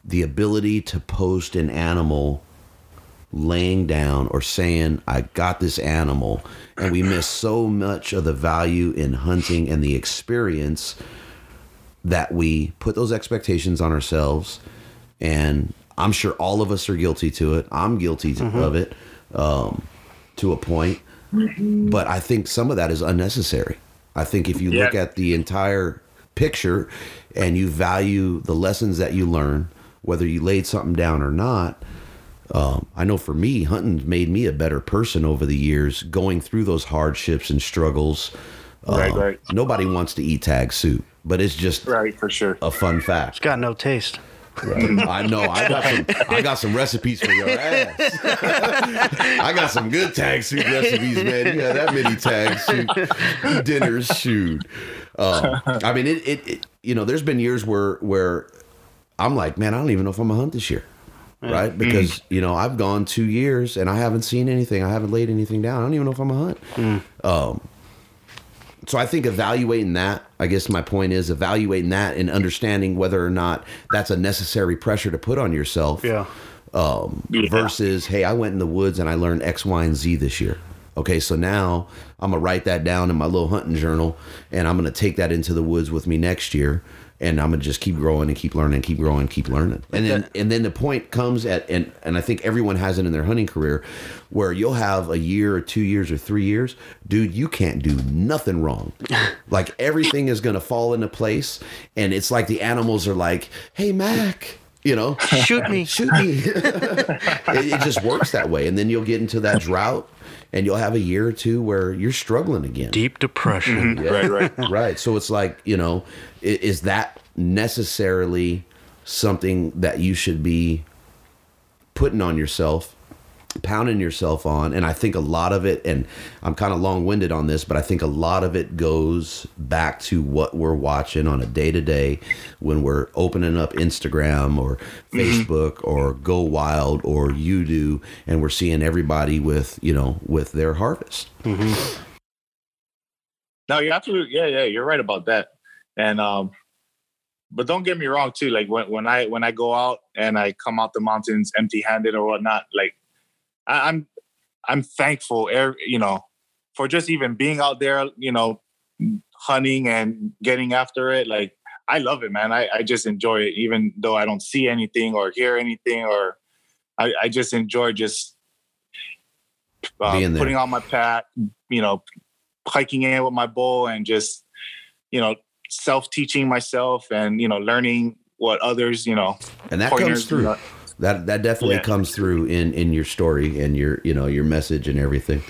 the ability to post an animal laying down or saying i got this animal and we miss so much of the value in hunting and the experience that we put those expectations on ourselves and i'm sure all of us are guilty to it i'm guilty to- of it um, to a point but i think some of that is unnecessary i think if you look at the entire picture and you value the lessons that you learn whether you laid something down or not um, I know for me, hunting made me a better person over the years, going through those hardships and struggles. Right, Um, right. Nobody wants to eat tag soup, but it's just Right, for sure. a fun fact. It's got no taste. I know. I got some. I got some recipes for your ass. I got some good tag soup recipes, man. You had that many tag soup dinners, shoot. Um, I mean, it, it, it. You know, there's been years where where I'm like, man, I don't even know if I'm gonna hunt this year, right? Because you know, I've gone two years and I haven't seen anything. I haven't laid anything down. I don't even know if I'm gonna hunt. Um, so I think evaluating that, I guess my point is evaluating that and understanding whether or not that's a necessary pressure to put on yourself Yeah. um, Yeah. versus, hey, I went in the woods and I learned X, Y, and Z this year. Okay, so now I'm gonna write that down in my little hunting journal, and I'm gonna take that into the woods with me next year, and I'm gonna just keep growing and keep learning, keep growing, keep learning. And then and then the point comes at and and I think everyone has it in their hunting career, where you'll have a year or two years or three years, dude, you can't do nothing wrong. like everything is gonna fall into place, and it's like the animals are like, hey Mak. You know, Shoot me. shoot me. it, it just works that way. And then you'll get into that drought and you'll have a year or two where you're struggling again. Deep depression. Mm-hmm. Yeah. Right, right. Right. So it's like, you know, is that necessarily something that you should be putting on yourself, pounding yourself on? And I think a lot of it, and I'm kind of long winded on this, but I think a lot of it goes back to what we're watching on a day to day when we're opening up Instagram or Facebook or Go Wild or You Do, and we're seeing everybody with, you know, with their harvest. No, you're absolutely yeah, yeah, you're right about that. And um but don't get me wrong too. Like when, when I when I go out and I come out the mountains empty handed or whatnot, like I, I'm I'm thankful, er- you know, for just even being out there, you know, hunting and getting after it. Like I love it, man. I, I just enjoy it, even though I don't see anything or hear anything, or I, I just enjoy just there. putting on my pack, you know, hiking in with my bow and just, you know, self teaching myself and you know learning what others, you know, And that comes through. That that definitely Yeah. comes through in in your story and your you know your message and everything.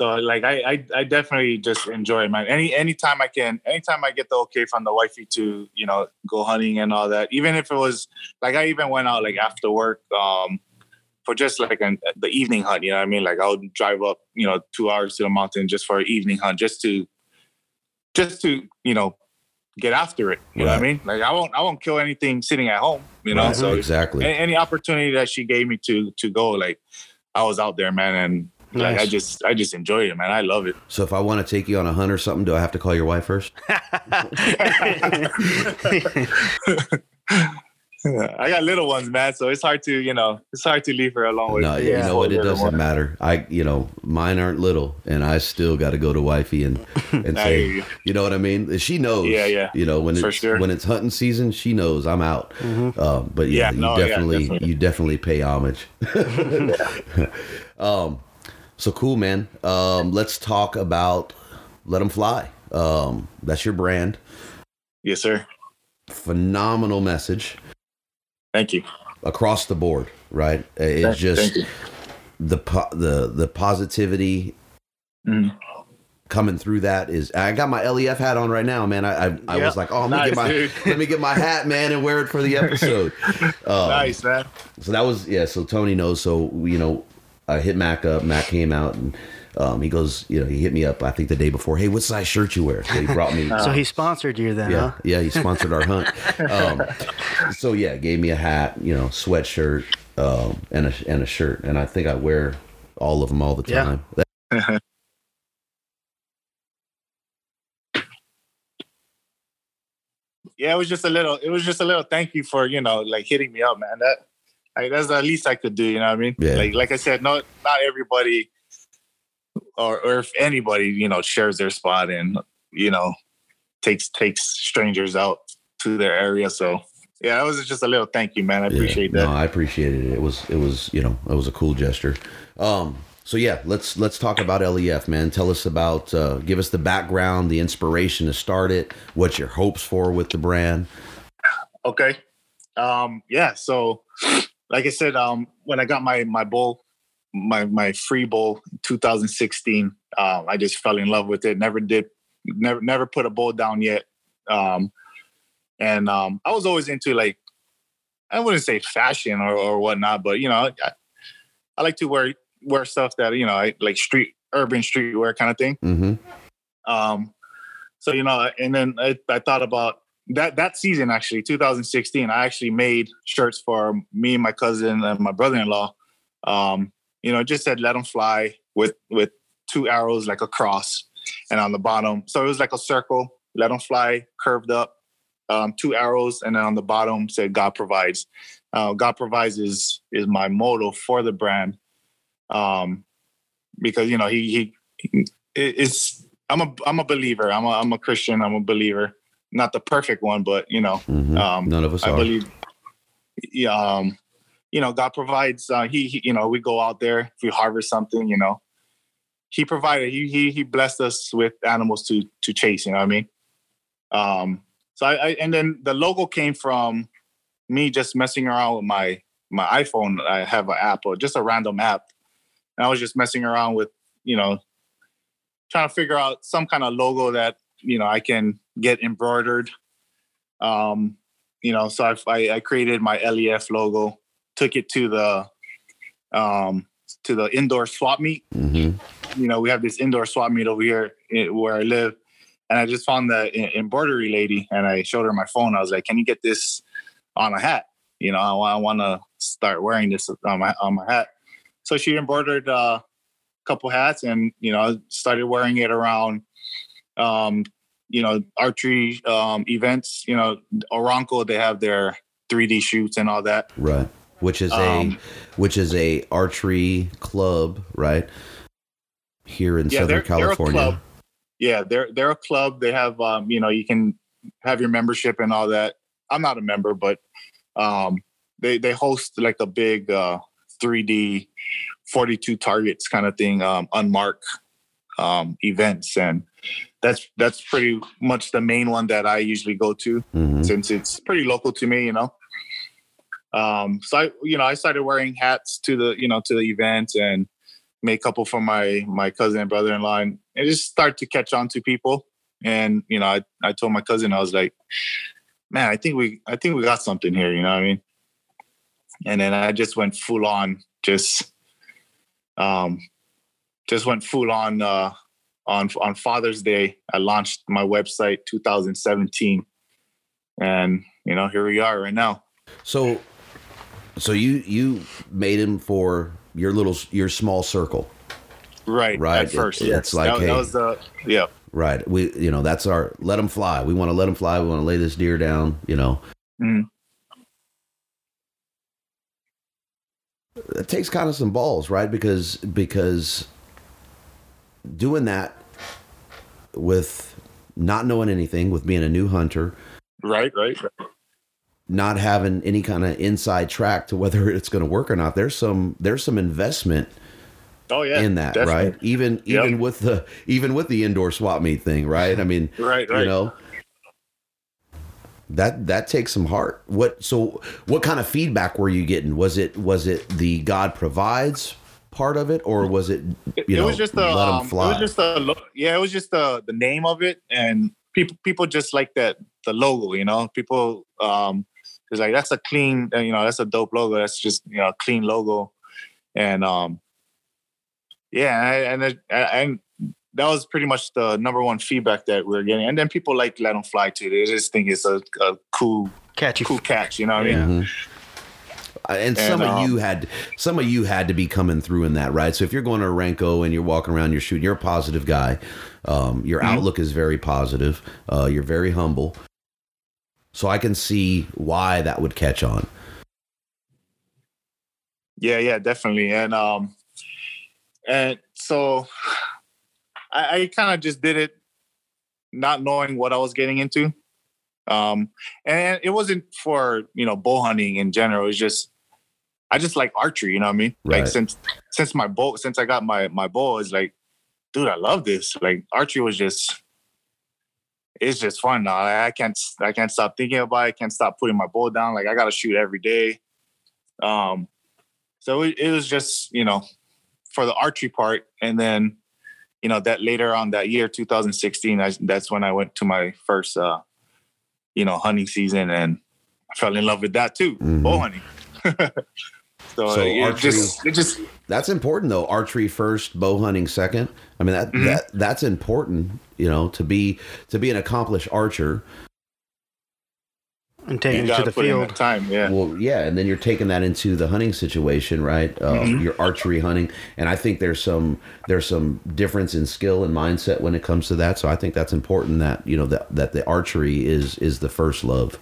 So like I, I I definitely just enjoy it, man. Any anytime I can, anytime I get the okay from the wifey to you know go hunting and all that. Even if it was like I even went out like after work um for just like an, the evening hunt. You know what I mean? Like I would drive up you know two hours to the mountain just for an evening hunt, just to just to you know get after it. You know what I mean? Like I won't I won't kill anything sitting at home. You know, Right, so mm-hmm. exactly. a- any opportunity that she gave me to to go like i was out there man and Like I just I just enjoy it, man. I love it. So if I want to take you on a hunt or something, do I have to call your wife first? I got little ones, man, so it's hard to you know it's hard to leave her alone with. No, you know what? It doesn't matter. I, you know, mine aren't little, and I still got to go to wifey and and say, you. you know what I mean? She knows. Yeah, yeah. You know when For it's sure. when it's hunting season, she knows I'm out. Um, but yeah, Yeah, you no, yeah, definitely, definitely. you definitely pay homage. um, so cool, man. Um, let's talk about Let Em Fly. Um, that's your brand. Yes, sir. Phenomenal message Thank you. across the board, right? It's Thank- just thank the po- the the positivity Mhm. coming through that is I got my LEF hat on right now, man. I I, I was like, oh, let me get my let me get my hat, man, and wear it for the episode. Um, nice, man. So that was yeah. So Tony knows. So you know, I hit Mak up. Mak came out and. Um, he goes, you know, he hit me up. I think the day before. Hey, what size shirt you wear? So he brought me. so he sponsored you then, yeah, huh? yeah. He sponsored our hunt. Um, so yeah, gave me a hat, you know, sweatshirt, um, and a and a shirt, and I think I wear all of them all the Yeah. time. yeah, it was just a little. It was just a little thank you for you know like hitting me up, man. That like, that's the least I could do. You know what I mean? Yeah. Like like I said, not not everybody, or or if anybody you know shares their spot and you know takes takes strangers out to their area. So yeah, it was just a little thank you, man. I Yeah. appreciate that. No, I appreciated it. It was it was you know it was a cool gesture. Um, so yeah, let's let's talk about LEF, man. Tell us about, uh, give us the background, the inspiration to start it. what your hopes for with the brand? Okay. Um, yeah. So, like I said, um, when I got my my bowl, my my free bowl, 2016, um, I just fell in love with it. Never did, never never put a bowl down yet. Um, and um, I was always into like, I wouldn't say fashion or or whatnot, but you know, I, I like to wear wear stuff that you know, I like street urban streetwear kind of thing. Mm-hmm. Um, so you know, and then I, I thought about that that season actually, 2016. I actually made shirts for me, and my cousin, and my brother-in-law. Um, you know, just said "Let them fly" with with two arrows like a cross, and on the bottom, so it was like a circle. Let them fly, curved up, um, two arrows, and then on the bottom said "God provides." Uh, God provides is is my motto for the brand, um, because you know he he, it's I'm a I'm a believer. I'm a I'm a Christian. I'm a believer. Not the perfect one, but you know, hmm Um, None of us I are. believe. Yeah, um, you know, God provides. Uh, he, he, you know, we go out there. If we harvest something, you know, He provided. He he he blessed us with animals to to chase. You know what I mean? Um. So I, I and then the logo came from me just messing around with my my iPhone. I have an app or just a random app, and I was just messing around with you know trying to figure out some kind of logo that you know I can get embroidered. Um, you know, so I, I, I created my LEF logo, took it to the um, to the indoor swap meet. hmm You know, we have this indoor swap meet over here where I live, and I just found the embroidery lady, and I showed her my phone. I was like, "Can you get this on a hat? You know, I, I want to start wearing this on my on my hat." So she embroidered uh, a couple hats, and you know, I started wearing it around um, you know, archery um, events. You know, Oranco they have their 3D shoots and all that. Right. Which is Um, a which is a archery club, right? Here in Yeah, Southern they're, they're California. club. Yeah, they're they're a club. They have um, you know, you can have your membership and all that. I'm not a member, but um, they they host like a big uh, 3D 42 targets kind of thing, um, unmarked um, events, and that's that's pretty much the main one that I usually go to. Mhm. since it's pretty local to me, you know. Um, so I, you know, I started wearing hats to the, you know, to the event and made a couple for my my cousin and brother-in-law, and it just started to catch on to people. And you know, I, I told my cousin, I was like, man, I think we, I think we got something here. You know what I mean? And then I just went full on, just, um, just went full on uh, on on Father's Day. I launched my website 2017 and you know here we are right now So so you you made him for your little your small circle. Right. Right. At first, It- it's like, that, hey- that was the yeah. Right. We, you know, that's our let them fly. We want to let them fly. We want to lay this deer down. You know, Mhm. it takes kind of some balls, right? Because because doing that with not knowing anything, with being a new hunter, Right. Right. Not having any kind of inside track to whether it's going to work or not. There's some there's some investment Oh yeah. in that, definitely. right? Even Yep. even with the even with the indoor swap meet thing, right? I mean, Right. right. you know that that takes some heart what so what kind of feedback were you getting was it was it the god provides part of it or was it It, you it know was just the let um, it was just the yeah it was just the the name of it and people people just like that the logo you know people um it's like that's a clean uh, you know that's a dope logo that's just you know a clean logo and um yeah and and, it- and that was pretty much the number one feedback that we are getting and then people like let them fly too they just think it's a, a cool Catchy. cool catch you know what i Yeah. mean Mhm. Uh, and some And, of um, you had some of you had to be coming through in that right so if you're going to Oranco and you're walking around you're shooting you're a positive guy um, your Mhm. outlook is very positive uh, you're very humble so i can see why that would catch on Yeah, yeah, definitely. And um and so I, I kind of just did it not knowing what I was getting into. Um and it wasn't for, you know, bow hunting in general. It's just I just like archery, you know what I mean? Right. Like since since my bow since I got my my bow, it's like, dude, I love this. Like archery was just it's just fun now. I I can't I can't stop thinking about it. I can't stop putting my bow down. Like I gotta shoot every day. Um so it, it was just, you know, for the archery part. And then, you know, that later on that year, 2016, I, that's when I went to my first, uh, you know, hunting season and I fell in love with that too, Mhm. bow hunting. so, So it archery- just, it just, That's important though. Archery first, bow hunting second. I mean that Mhm. that that's important. You know, to be to be an accomplished archer. and you taking it to the field. that time. Yeah. Well, yeah, and then you're taking that into the hunting situation, right? Uh, Mhm. Your archery hunting, and I think there's some there's some difference in skill and mindset when it comes to that. So I think that's important that you know that that the archery is is the first love.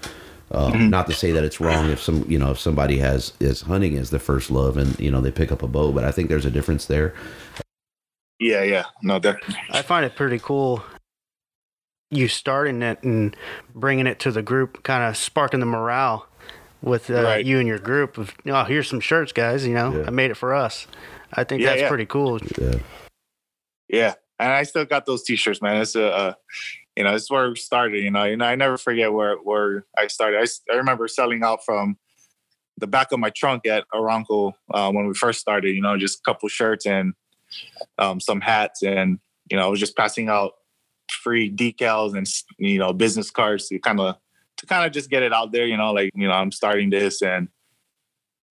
Uh, Mhm. Not to say that it's wrong if some you know if somebody has is hunting as the first love and you know they pick up a bow, but I think there's a difference there. Yeah. Yeah. No, definitely. I find it pretty cool. You starting it and bringing it to the group, kind of sparking the morale with uh, Right. you and your group. Of oh, here's some shirts, guys. You know, Yeah. I made it for us. I think Yeah, that's yeah. pretty cool. Yeah. Yeah, and I still got those T-shirts, man. It's a, uh, you know, it's where we started. You know, and I never forget where where I started. I, I remember selling out from the back of my trunk at Oranco uh, when we first started. You know, just a couple shirts and um, some hats, and you know, I was just passing out free decals and you know business cards to kind of to kind of just get it out there. You know, like you know, I'm starting this and.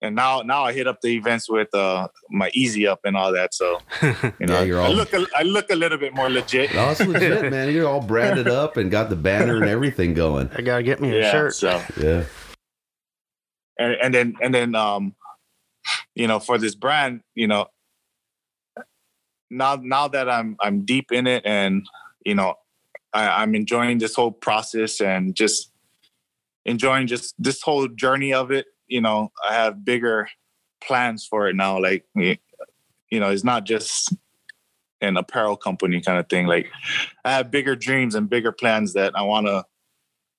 And now, now I hit up the events with uh, my EZ-Up and all that. So you know, Yeah, you're I all- look, a, I look a little bit more legit. No, it's legit, man. You're all branded up and got the banner and everything going. I gotta get me a yeah. shirt. So Yeah. and, and then and then um, you know, for this brand, you know, now now that I'm I'm deep in it and you know, I, I'm enjoying this whole process and just enjoying just this whole journey of it. You know, I have bigger plans for it now. Like you know, it's not just an apparel company kind of thing. Like I have bigger dreams and bigger plans that I want to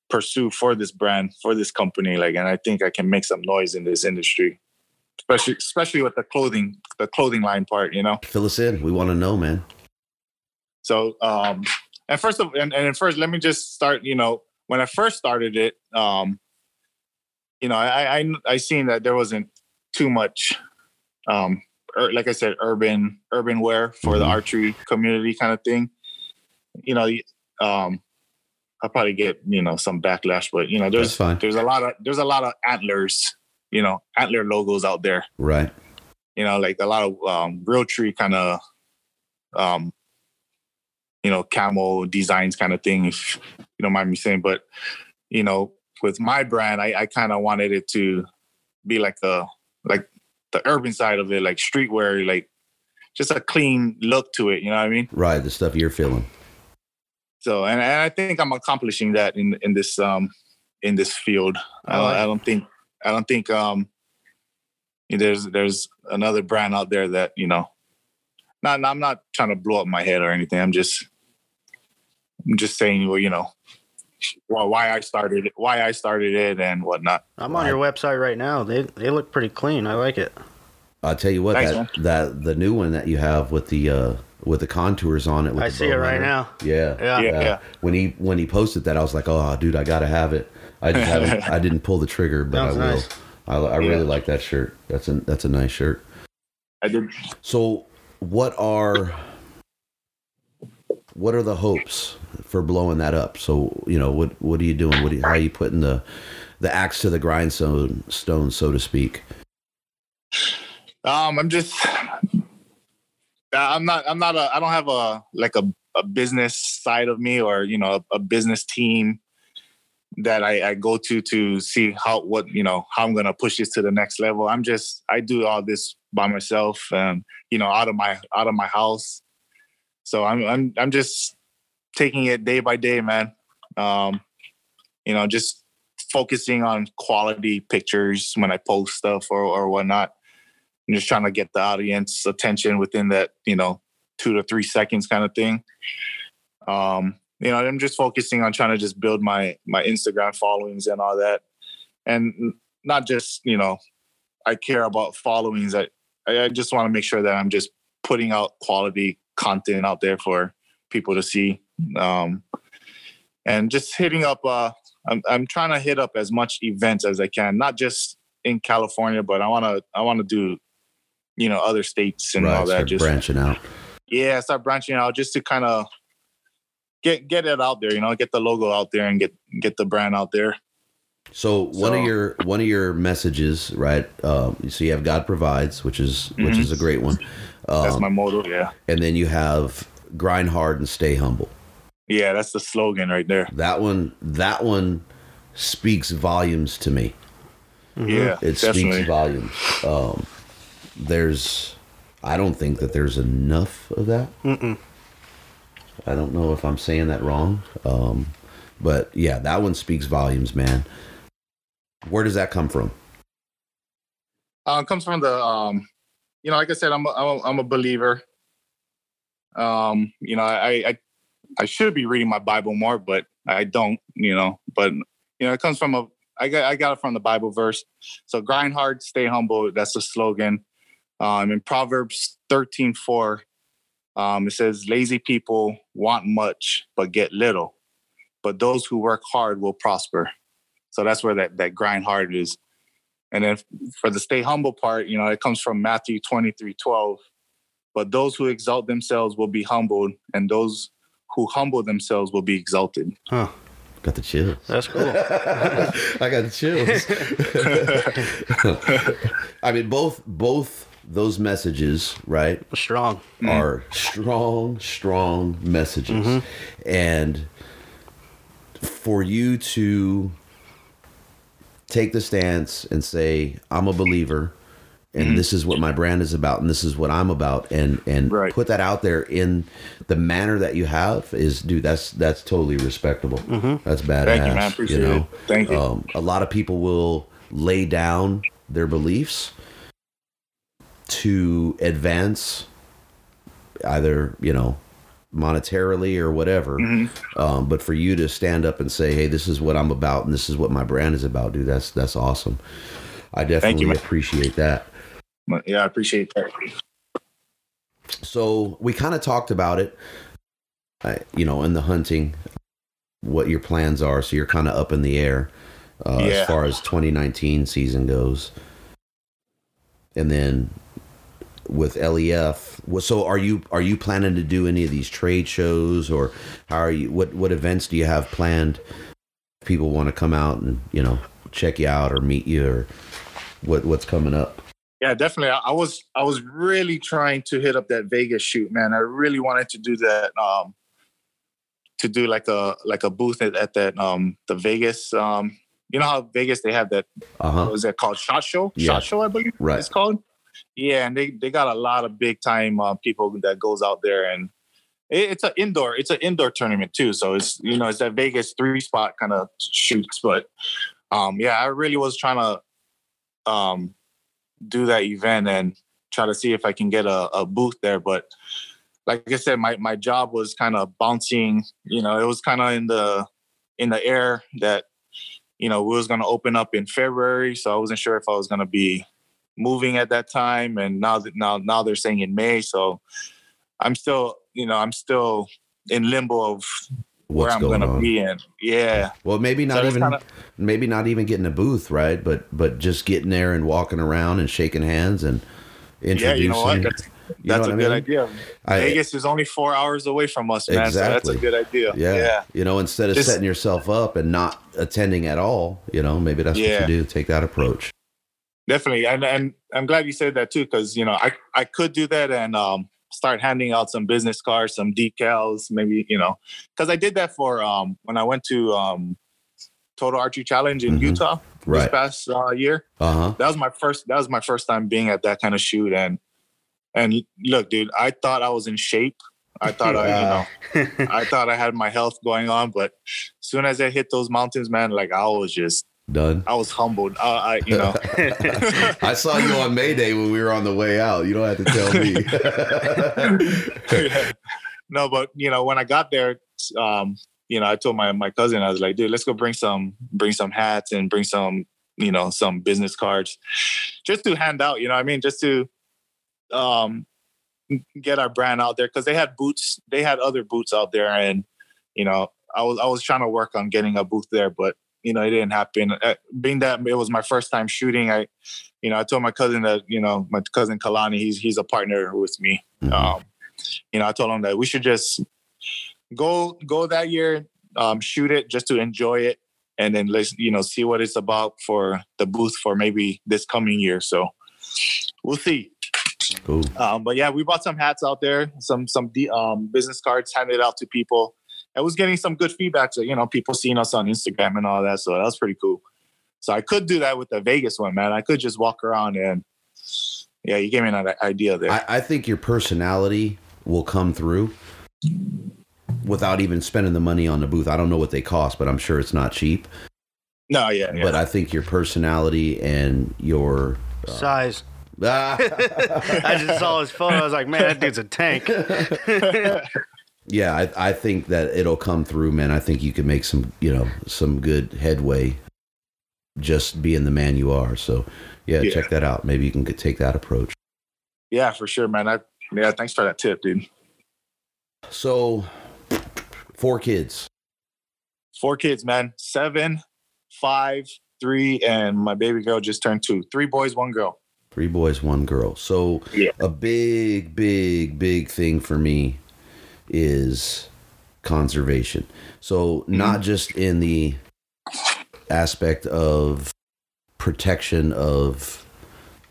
pursue for this brand, for this company. Like, and I think I can make some noise in this industry, especially especially with the clothing, the clothing line part. You know. Fill us in. We want to know, man. So, um, and first of and, and first, let me just start. You know, when I first started it, um, you know, I I I seen that there wasn't too much, um, ur- like I said, urban urban wear for the Mhm. archery community kind of thing. You know, um, I'll probably get you know some backlash, but you know, there's fine. there's a lot of there's a lot of antlers, you know, antler logos out there Right. you know, like a lot of um, Realtree kind of, um, you know, camo designs kind of thing, if you don't mind me saying. But, you know, with my brand, I, I kind of wanted it to be like the, like the urban side of it, like streetwear, like just a clean look to it. You know what I mean? Right, the stuff you're feeling. So, and, and I think I'm accomplishing that in in this um in this field. I don't, I don't think I don't think um there's there's another brand out there that you know. Not I'm not trying to blow up my head or anything. I'm just I'm just saying, well, you know, well, why I started it, why I started it, and whatnot. I'm on your website right now. They they look pretty clean. I like it. I'll tell you what Thanks, that that the new one that you have with the uh with the contours on it. With I see it right hunter. now. Yeah, Yeah. Yeah, yeah. When he when he posted that, I was like, oh, dude, I gotta have it. I just haven't. I didn't pull the trigger, but Sounds I will. nice. I, I really Yeah. like that shirt. That's a that's a nice shirt. I did. So, what are what are the hopes for blowing that up? So, you know, what what are you doing? What are you, how are you putting the the axe to the grindstone, stone, so to speak? Um, I'm just. I'm not. I'm not a. I don't have a like a a business side of me or you know a, a business team that I, I go to to see how what you know how I'm gonna push this to the next level. I'm just I do all this by myself and you know out of my out of my house. So I'm I'm I'm just taking it day by day, man. Um, you know, just focusing on quality pictures when I post stuff or or whatnot. I'm just trying to get the audience attention within that, you know, two to three seconds kind of thing. Um, you know, I'm just focusing on trying to just build my my Instagram followings and all that. And not just, you know, I care about followings. I I just want to make sure that I'm just putting out quality content out there for people to see. Um and just hitting up uh I'm I'm trying to hit up as much events as I can, not just in California, but I wanna I wanna do, you know, other states and all that. start Just branching out. yeah, start branching out just to kind of get get it out there, you know, get the logo out there and get get the brand out there. So one of your one of your messages, right? Um, so you have God provides, which is which Mhm. is a great one, That's um, my motto. Yeah, and then you have grind hard and stay humble. yeah, that's the slogan right there. That one that one speaks volumes to me. Yeah, It definitely. speaks volumes. Um, there's, I don't think that there's enough of that. Mm-mm. I don't know if I'm saying that wrong, um, but yeah, that one speaks volumes, man. Where does that come from? Uh, it comes from the, um, you know, like I said, I'm a, I'm a, I'm a believer. Um, you know, I, I I should be reading my Bible more, but I don't. You know, but you know, it comes from a. I got I got it from the Bible verse. So grind hard, stay humble. That's the slogan. Um, in Proverbs thirteen four, um, it says, "Lazy people want much but get little, but those who work hard will prosper." So that's where that that grind hard is. And then for the stay humble part, you know, it comes from Matthew 23 12. But those who exalt themselves will be humbled, and those who humble themselves will be exalted. Huh. Got the chills. That's cool. I got the chills. I mean, both both those messages, right, Strong. Mm-hmm. are strong, strong messages, mm-hmm. and for you to take the stance and say, "I'm a believer." And this is what my brand is about, and this is what I'm about, and and Right. put that out there in the manner that you have is, dude. That's that's totally respectable. That's badass. Thank you, you know? it. Thank you. Um, a lot of people will lay down their beliefs to advance either, you know, monetarily or whatever. Mm-hmm. Um, but for you to stand up and say, "Hey, this is what I'm about, and this is what my brand is about," dude, that's that's awesome. I definitely man. appreciate that. Yeah, I appreciate that. So we kind of talked about it, uh, you know, in the hunting, what your plans are. So you're kind of up in the air uh, Yeah. as far as 2019 season goes. And then with LEF, so are you are you planning to do any of these trade shows, or how are you? What what events do you have planned? People want to come out and you know check you out or meet you, or what what's coming up? Yeah, definitely. I, was I was really trying to hit up that Vegas shoot, man. I really wanted to do that. Um, to do like a like a booth at, at that um the Vegas um you know how Vegas they have that Uh huh. what is that called SHOT Show Yeah. SHOT Show I believe Right. it's called Yeah, and they they got a lot of big time uh, people that goes out there, and it, it's an indoor it's an indoor tournament too. So it's you know it's that Vegas three spot kind of shoots, but um, yeah, I really was trying to um, do that event and try to see if I can get a, a booth there, but like I said, my my job was kind of bouncing. You know, it was kind of in the in the air that you know we was going to open up in February, so I wasn't sure if I was going to be moving at that time. And now that now now they're saying in May, so I'm still you know I'm still in limbo of where I'm going to be in. Yeah, Well, maybe not So even kinda- maybe not even getting a booth, right? But but just getting there and walking around and shaking hands and introducing. yeah. You know what? That's, You that's a good mean? idea. I- Vegas is only four hours away from us, man. So Exactly. that's a good idea. Yeah. yeah. You know, instead of Just- setting yourself up and not attending at all, you know, maybe that's Yeah. what you do. Take that approach. Definitely and and i'm glad you said that too because you know i i could do that and um start handing out some business cards some decals maybe you know because i did that for um when i went to um total archery challenge in Mhm. utah Right. this past uh, year Uh huh. that was my first that was my first time being at that kind of shoot and and look dude i thought i was in shape i thought i you know i thought i had my health going on but as soon as i hit those mountains man like i was just Done. i was humbled uh, i you know I saw you on Mayday when we were on the way out. You don't have to tell me. no, but you know, when I got there, um, you know, I told my my cousin, I was like, dude, let's go bring some bring some hats and bring some, you know, some business cards, just to hand out. You know, I mean, just to um get our brand out there because they had boots, they had other boots out there, and you know, I was I was trying to work on getting a booth there, but you know, it didn't happen. Uh, being that it was my first time shooting, I, you know, I told my cousin that you know, my cousin Kalani, he's he's a partner with me. Mhm. Um, you know, I told him that we should just go go that year, um, shoot it just to enjoy it, and then let's you know see what it's about for the booth for maybe this coming year. So we'll see. cool. Um, but yeah, we bought some hats out there, some some um, business cards handed out to people. I was getting some good feedback. So you know, people seeing us on Instagram and all that. So that was pretty cool. So I could do that with the Vegas one, man. I could just walk around and yeah, you gave me an idea there. I, I think your personality will come through without even spending the money on the booth. I don't know what they cost, but I'm sure it's not cheap. no, yeah, yeah. But I think your personality and your Size. Ah, I just saw his photo. I was like, man, that dude's a tank. yeah, I, I think that it'll come through, man. I think you can make some, you know, some good headway just being the man you are. So, yeah, Yeah. check that out. Maybe you can take that approach. Yeah, for sure, man. I yeah, thanks for that tip, dude. So, four kids. Four kids, man. Seven, five, three, and my baby girl just turned two. Three boys, one girl. Three boys, one girl. So Yeah. a big, big, big thing for me is conservation. So not just in the aspect of protection of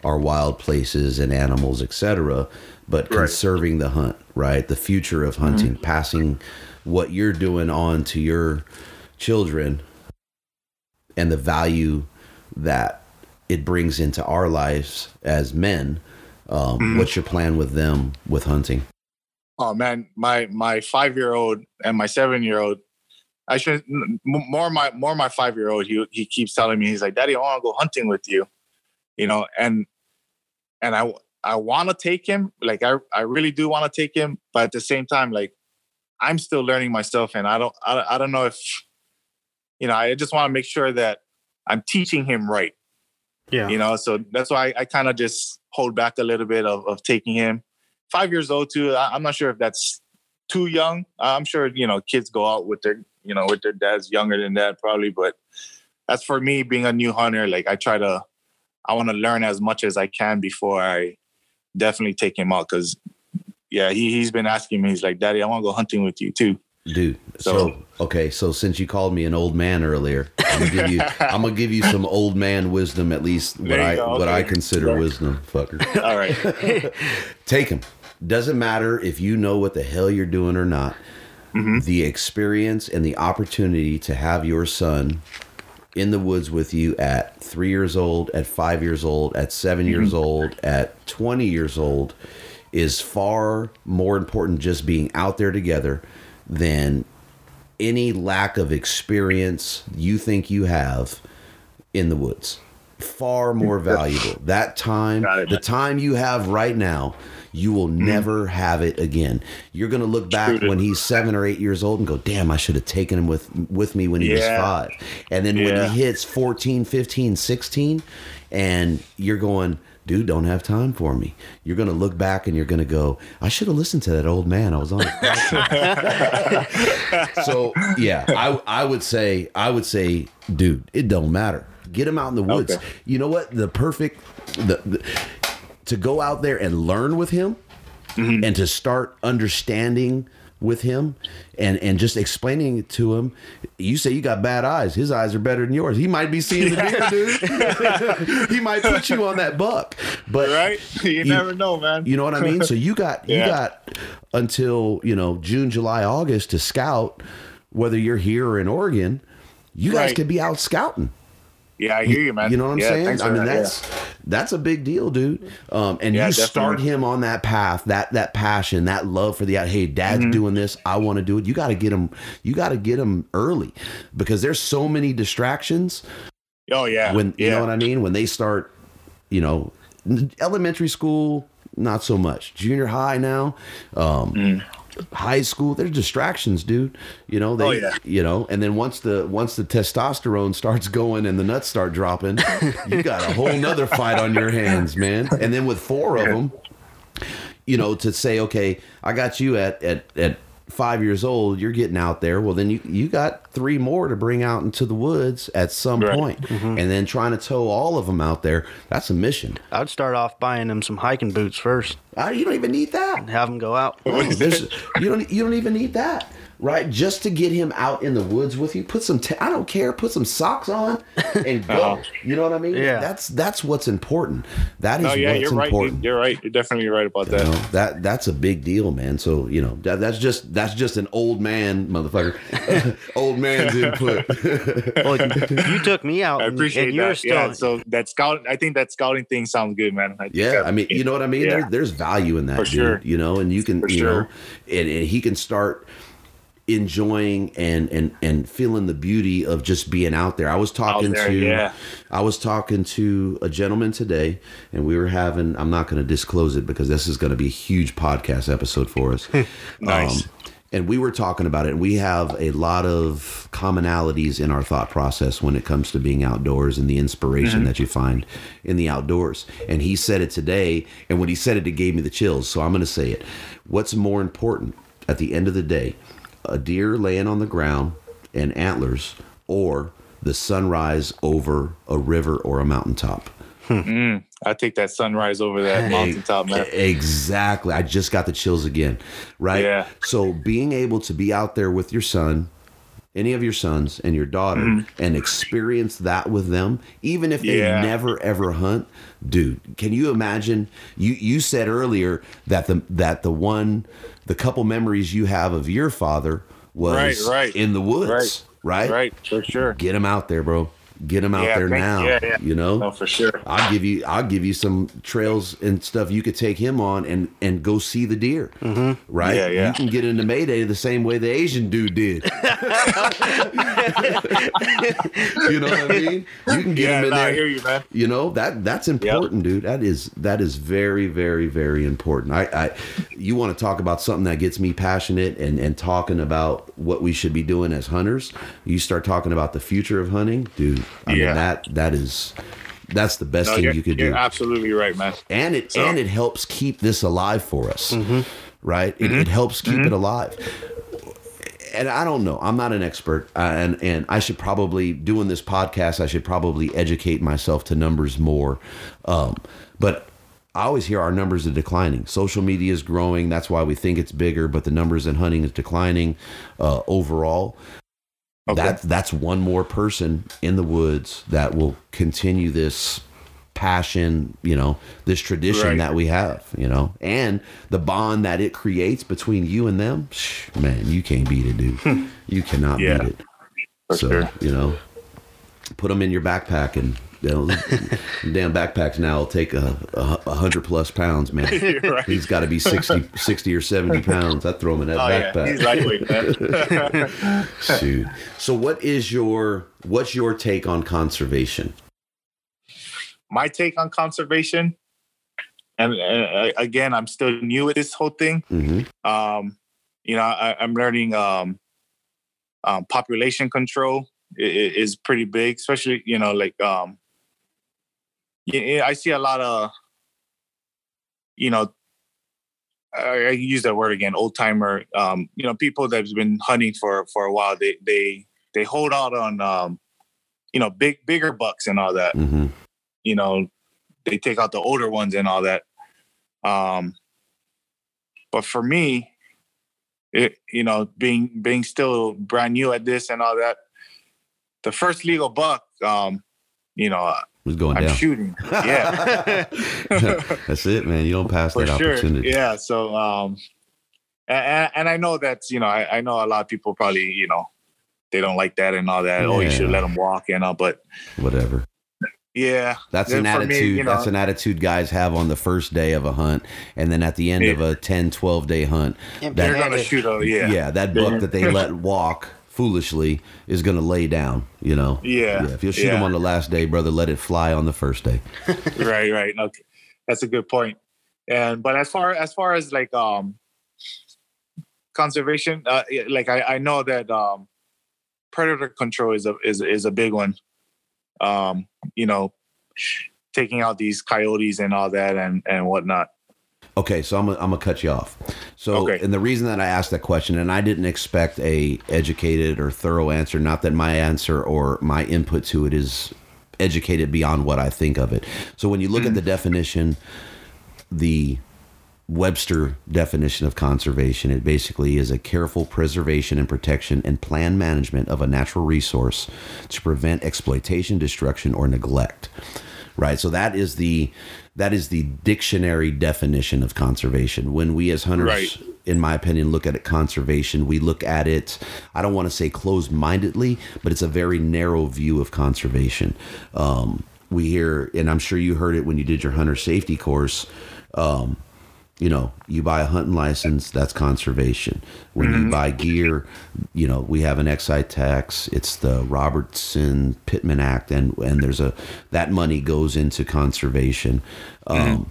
our wild places and animals, etc., but Right. conserving the hunt, right? The future of hunting, passing what you're doing on to your children and the value that it brings into our lives as men. Um, Mhm. What's your plan with them with hunting? Oh man, my my five year old and my seven year old. I should more my more my five year old. He he keeps telling me he's like, Daddy, I want to go hunting with you, you know, and and I I want to take him. Like I I really do want to take him, but at the same time, like I'm still learning myself, and I don't I, I don't know if you know. I just want to make sure that I'm teaching him right Yeah. you know so that's why i, I kind of just hold back a little bit of, of taking him five years old too I, i'm not sure if that's too young. I'm sure you know kids go out with their you know with their dads younger than that probably but that's for me being a new hunter like i try to i want to learn as much as i can before i definitely take him out because yeah he, he's been asking me he's like daddy i want to go hunting with you too. Dude, so, So- okay, so since you called me an old man earlier, I'm gonna give you I'm gonna give you some old man wisdom, at least what I go, what I consider wisdom, fucker. all right. Take him. Doesn't matter if you know what the hell you're doing or not. Mhm. The experience and the opportunity to have your son in the woods with you at three years old, at five years old, at 7 years old, at 20 years old is far more important just being out there together than any lack of experience you think you have in the woods. Far more valuable. That time, the time you have right now, you will mm. never have it again. You're going to look back when he's seven or eight years old and go, damn, I should have taken him with, with me when he was Yeah. five. And then Yeah. when he hits 14, 15, 16, and you're going, dude, don't have time for me. You're going to look back and you're going to go, I should have listened to that old man. I was on. so yeah, I I would say I would say, dude, it don't matter. Get him out in the woods. Okay. You know what? The perfect the, the to go out there and learn with him Mm-hmm. and to start understanding with him and and just explaining it to him. You say you got bad eyes. His eyes are better than yours. He might be seeing the deer, dude. he might put you on that buck. But Right? You, never know, man. you know what I mean? So you got you got until, you know, June, July, August to scout whether you're here or in Oregon. You guys Right. could be out scouting. Yeah, I hear you, man. You know what I'm Yeah, saying? I mean that, yeah. that's that's a big deal, dude. Um, and Yeah, you start him on that path, that that passion, that love for the. Hey, dad's Mm-hmm. doing this. I want to do it. You got to get him. You got to get him early because there's so many distractions Oh yeah. when you know what I mean. When they start, you know, elementary school, not so much. Junior high now, um, Mm. High school. There's distractions, dude. You know they, Oh, yeah. you know, and then once the once the testosterone starts going and the nuts start dropping, you got a whole nother fight on your hands, man. And then with four of them, you know, to say, okay, I got you at at at five years old, you're getting out there. Well, then you you got three more to bring out into the woods at some Right. point. and then trying to tow all of them out there. That's a mission. I'd start off buying them some hiking boots first. Ah, you don't even need that. and Have them go out. There's, you don't you don't even need that. Right, just to get him out in the woods with you, put some. T- I don't care. Put some socks on and go. Uh-huh. You know what I mean? Yeah. That's that's what's important. That is No, yeah, what's you're right. important. You're right. You're definitely right about You that. know, that that's a big deal, man. So you know that, that's just that's just an old man, motherfucker, old man's input. Well, you took me out, I appreciate and you're that. still. yeah. So that scout, I think that scouting thing sounds good, man. I yeah, I mean, you know what I mean. Yeah. There, there's value in that, For dude. sure. You know, and you can, For you sure. know, and, and he can start enjoying and and and feeling the beauty of just being out there. I was talking there, to yeah. I was talking to a gentleman today and we were having I'm not going to disclose it because this is going to be a huge podcast episode for us. Nice. Um, and we were talking about it and we have a lot of commonalities in our thought process when it comes to being outdoors and the inspiration that you find in the outdoors and he said it today and when he said it it gave me the chills so i'm going to say it what's more important at the end of the day a deer laying on the ground and antlers or the sunrise over a river or a mountaintop hmm. mm, I take that sunrise over that mountaintop, man. Exactly. I just got the chills again. Right? Yeah. So being able to be out there with your son, any of your sons and your daughter mm-hmm. and experience that with them, even if they. Yeah. never ever hunt, dude, can you imagine you you said earlier that the that the one the couple memories you have of your father was Right, right. in the woods, right? Right, for sure. Get him out there, bro. Get him out Yeah, there thank- now. yeah, yeah. You know? No, for sure. I'll give you I'll give you some trails and stuff you could take him on and and go see the deer. Mm-hmm. Right? Yeah, yeah. You can get into Mayday the same way the Asian dude did. you know what I mean? You can get Yeah, him in no, I hear you, man. You know that that's important, dude. That is that is very very very important. I, I you want to talk about something that gets me passionate and and talking about what we should be doing as hunters. You start talking about the future of hunting, dude. I mean that that is that's the best No, thing you're, you could you're do, absolutely right, man. and it So- and it helps keep this alive for us, Mm-hmm. right? It, it helps keep it alive and I don't know. I'm not an expert, uh, and and I should probably doing this podcast. I should probably educate myself to numbers more, um, but. I always hear our numbers are declining. Social media is growing. That's why we think it's bigger, but the numbers in hunting is declining uh, overall. Okay. That that's one more person in the woods that will continue this passion, you know, this tradition Right. that we have, you know, and the bond that it creates between you and them. Man, you can't beat it, dude. you cannot Yeah, beat it. for so sure. you know, put them in your backpack and you know, damn backpacks now will take a, a, a hundred plus pounds, man. right. He's got to be 60, 60 or 70 pounds. I throw him in that Oh backpack. he's lightweight, man. Shoot. So what is your what's your take on conservation? My take on conservation, and uh, again, I'm still new with this whole thing. hmm um, you know, I, I'm learning um, um, population control is pretty big, especially you know, like um, yeah, I see a lot of, you know, I, I use that word again, old timer. Um, you know, people that've been hunting for for a while. They they they hold out on, um, you know, big bigger bucks and all that hmm you know, they take out the older ones and all that. Um, but for me, it you know, being being still brand new at this and all that, the first legal buck, um, you know, Was going I'm down. shooting. Yeah, That's it, man. You don't pass for that sure. opportunity. Yeah. So, um, and, and I know that you know, I, I know a lot of people probably you know, they don't like that and all that. Oh, you should let them walk, you know. But Whatever. yeah, That's an for me, attitude. you know- that's an attitude guys have on the first day of a hunt, and then at the end of a 10, 12 day hunt, they're that gonna shoot a yeah. yeah, that buck that they let walk foolishly is going to lay down. You know. Yeah, If you'll shoot yeah. him on the last day, brother, let it fly on the first day. right right okay that's a good point. point and but as far as far as like um conservation uh like i i know that um predator control is a is, is a big one um you know taking out these coyotes and all that and and whatnot Okay, so I'm gonna, I'm gonna cut you off. So, Okay. and the reason that I asked that question, and I didn't expect a educated or thorough answer. Not that my answer or my input to it is educated beyond what I think of it. So, when you look at mm-hmm. the definition, the Webster definition of conservation, it basically is a careful preservation and protection and planned management of a natural resource to prevent exploitation, destruction, or neglect. Right. So that is the that is the dictionary definition of conservation. When we as hunters, Right. in my opinion, look at it conservation, we look at it. I don't want to say closed mindedly, but it's a very narrow view of conservation. Um, we hear, and I'm sure you heard it when you did your hunter safety course. Um, you know, you buy a hunting license, that's conservation. When you buy gear, you know, we have an excise tax. It's the Robertson Pittman Act, and and there's a that money goes into conservation. Um,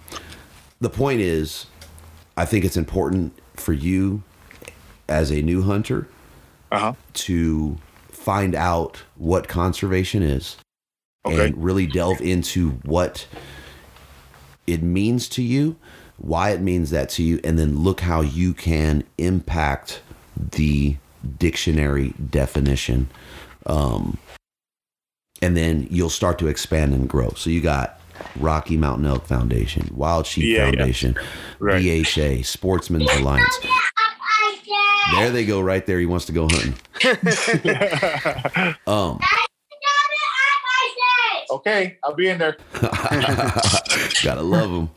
The point is, I think it's important for you as a new hunter uh-huh to find out what conservation is Okay. and really delve into what it means to you, why it means that to you, and then look how you can impact the dictionary definition. Um, and then you'll start to expand and grow. So you got Rocky Mountain Elk Foundation, Wild Sheep Yeah, yeah. Foundation, Right. BHA, Sportsman's Alliance. There they go, right there. He wants to go hunting. Um, okay i'll be in there gotta love them.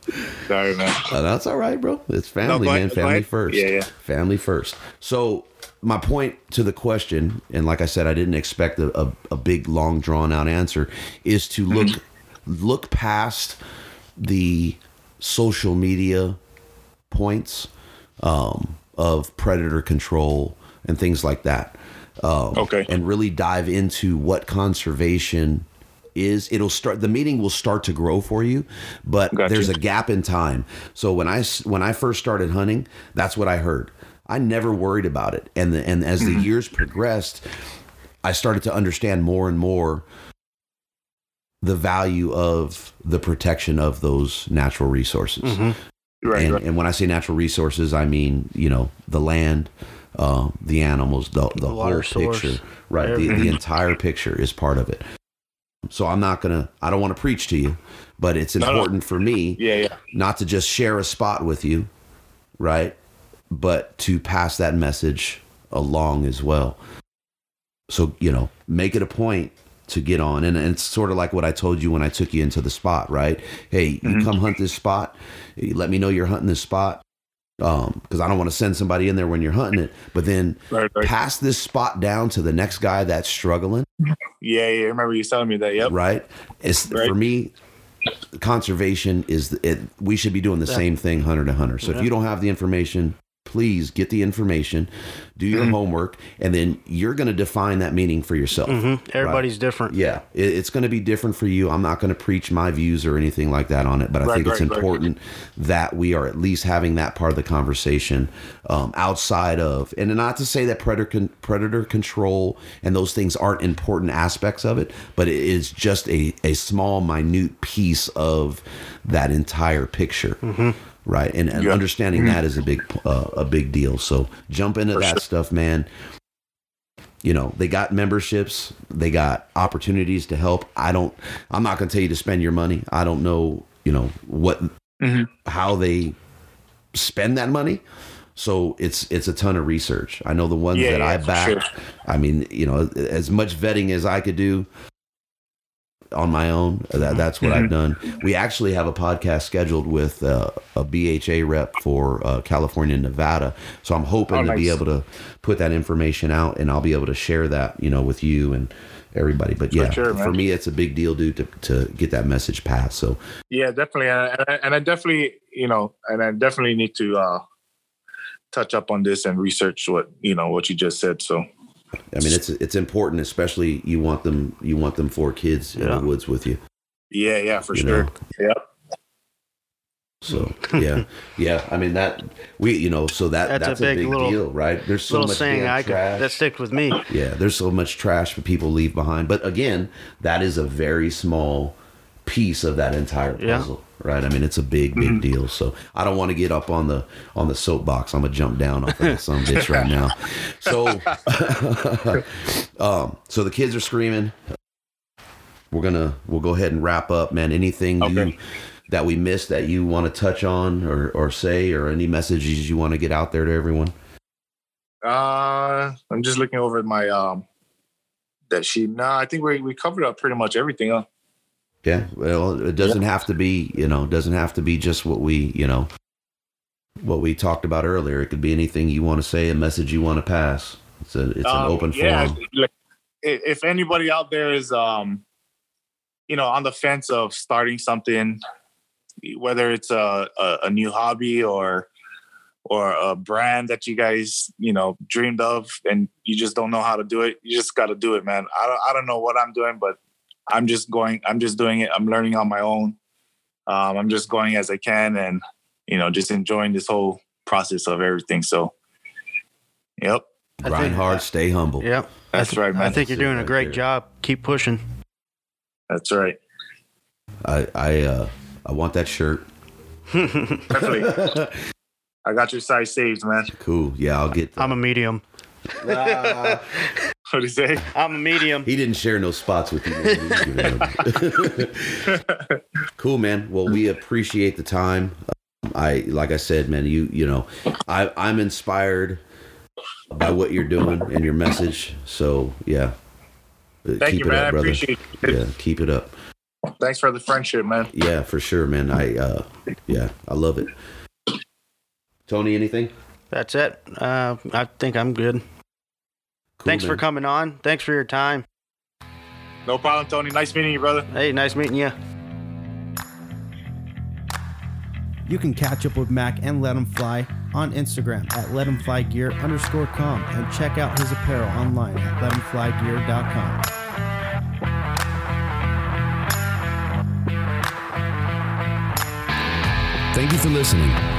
Sorry man Uh, that's all right, bro. It's family, go man. Family ahead. first. Yeah, yeah. Family first. So my point to the question, and like I said, I didn't expect a, a, a big, long, drawn out answer, is to look Mm-hmm. look past the social media points um, of predator control and things like that. Um, Okay. And really dive into what conservation is. It'll start. The meeting will start to grow for you, but Gotcha. there's a gap in time. So when i when I first started hunting, that's what I heard. I never worried about it, and the, and as the years progressed, I started to understand more and more the value of the protection of those natural resources. right and, right and when I say natural resources, I mean you know the land, uh, the animals, the the, water whole source, picture. Right, the, the entire picture is part of it. So I'm not gonna. I don't want to preach to you, but it's no. important for me yeah yeah not to just share a spot with you, right? But to pass that message along as well. So, you know, make it a point to get on. And, and it's sort of like what I told you when I took you into the spot, right? Hey, you mm-hmm. come hunt this spot. Let me know you're hunting this spot. Um, because I don't want to send somebody in there when you're hunting it, but then right right pass this spot down to the next guy that's struggling Yeah, yeah. I remember you telling me that. Yep. right? It's Right. for me. Conservation is it. We should be doing the same thing, hunter to hunter. So if you don't have the information, please get the information, do your Mm-hmm. homework, and then you're going to define that meaning for yourself. hmm Everybody's different. Yeah, it, it's going to be different for you. I'm not going to preach my views or anything like that on it, but I Right, think it's right, right. important that we are at least having that part of the conversation um, outside of, and not to say that predator con- predator control and those things aren't important aspects of it, but it is just a a small, minute piece of that entire picture. Right, and, and Yeah. understanding that is a big uh, a big deal. So jump into For that sure. stuff, man you know they got memberships they got opportunities to help i don't i'm not going to tell you to spend your money i don't know you know what Mhm. how they spend that money so it's it's a ton of research i know the ones Yeah, that i yeah, for backed sure. i mean you know as much vetting as i could do on my own. That, that's what Mm-hmm. i've done. We actually have a podcast scheduled with uh, a bha rep for uh, california and nevada. So i'm hoping Oh, to be able to put that information out and i'll be able to share that you know with you and everybody. But yeah sure, for me it's a big deal dude to, to get that message passed. So Yeah, definitely. And I, and I definitely, you know, and I definitely need to uh touch up on this and research what you know what you just said. So i mean it's it's important especially you want them you want them four kids in the woods with you yeah, yeah, for You sure. know. Yep. So yeah, yeah. I mean that we, you know, so that That's that's, a a big big, little- deal, right? There's so much saying damn I could, trash. that sticks with me. yeah, there's so much trash that people leave behind. But again, that is a very small piece of that entire Yeah. Right? I mean, it's a big, big deal. So I don't want to get up on the on the soapbox. I'm gonna jump down off of some bitch right now. So, um, so the kids are screaming. We're gonna we'll go ahead and wrap up, man. Anything you that we missed that you want to touch on or or say, or any messages you want to get out there to everyone? Uh, I'm just looking over at my um that sheet. No, I think we we covered up pretty much everything. Huh? Yeah. Well, it doesn't have to be, you know, it doesn't have to be just what we, you know, what we talked about earlier. It could be anything you want to say, a message you want to pass. It's a it's an Um, open yeah, forum. like, if anybody out there is um you know on the fence of starting something whether it's a, a, a new hobby or or a brand that you guys you know dreamed of and you just don't know how to do it you just got to do it man I don't, I don't know what i'm doing but i'm just going i'm just doing it i'm learning on my own um, i'm just going as i can and you know just enjoying this whole process of everything so yep I Grind think- hard, stay humble. Yep. that's right man I think you're doing a great there. job. Keep pushing. that's right I I uh I want that shirt. Definitely. I got your size saved, man. Cool. Yeah, I'll get that. I'm a medium. What do you say? I'm a medium. he didn't share no spots with you. man. cool, man. Well, we appreciate the time. Um, I like I said, man. You you know, I I'm inspired by what you're doing and your message. So yeah, Uh, Thank keep you, it man. up, I brother. appreciate it. Yeah, keep it up. Thanks for the friendship, man. Yeah, for sure, man. I uh, yeah, I love it. Tony, anything? That's it. Uh, I think I'm good. Cool, Thanks for coming on. Thanks for your time. No problem, Tony. Nice meeting you, brother. Hey, nice meeting you. You can catch up with Mak and Let Em Fly on Instagram at Let Em Fly Gear underscore com and check out his apparel online at LetEmFlyGear.com. Thank you for listening.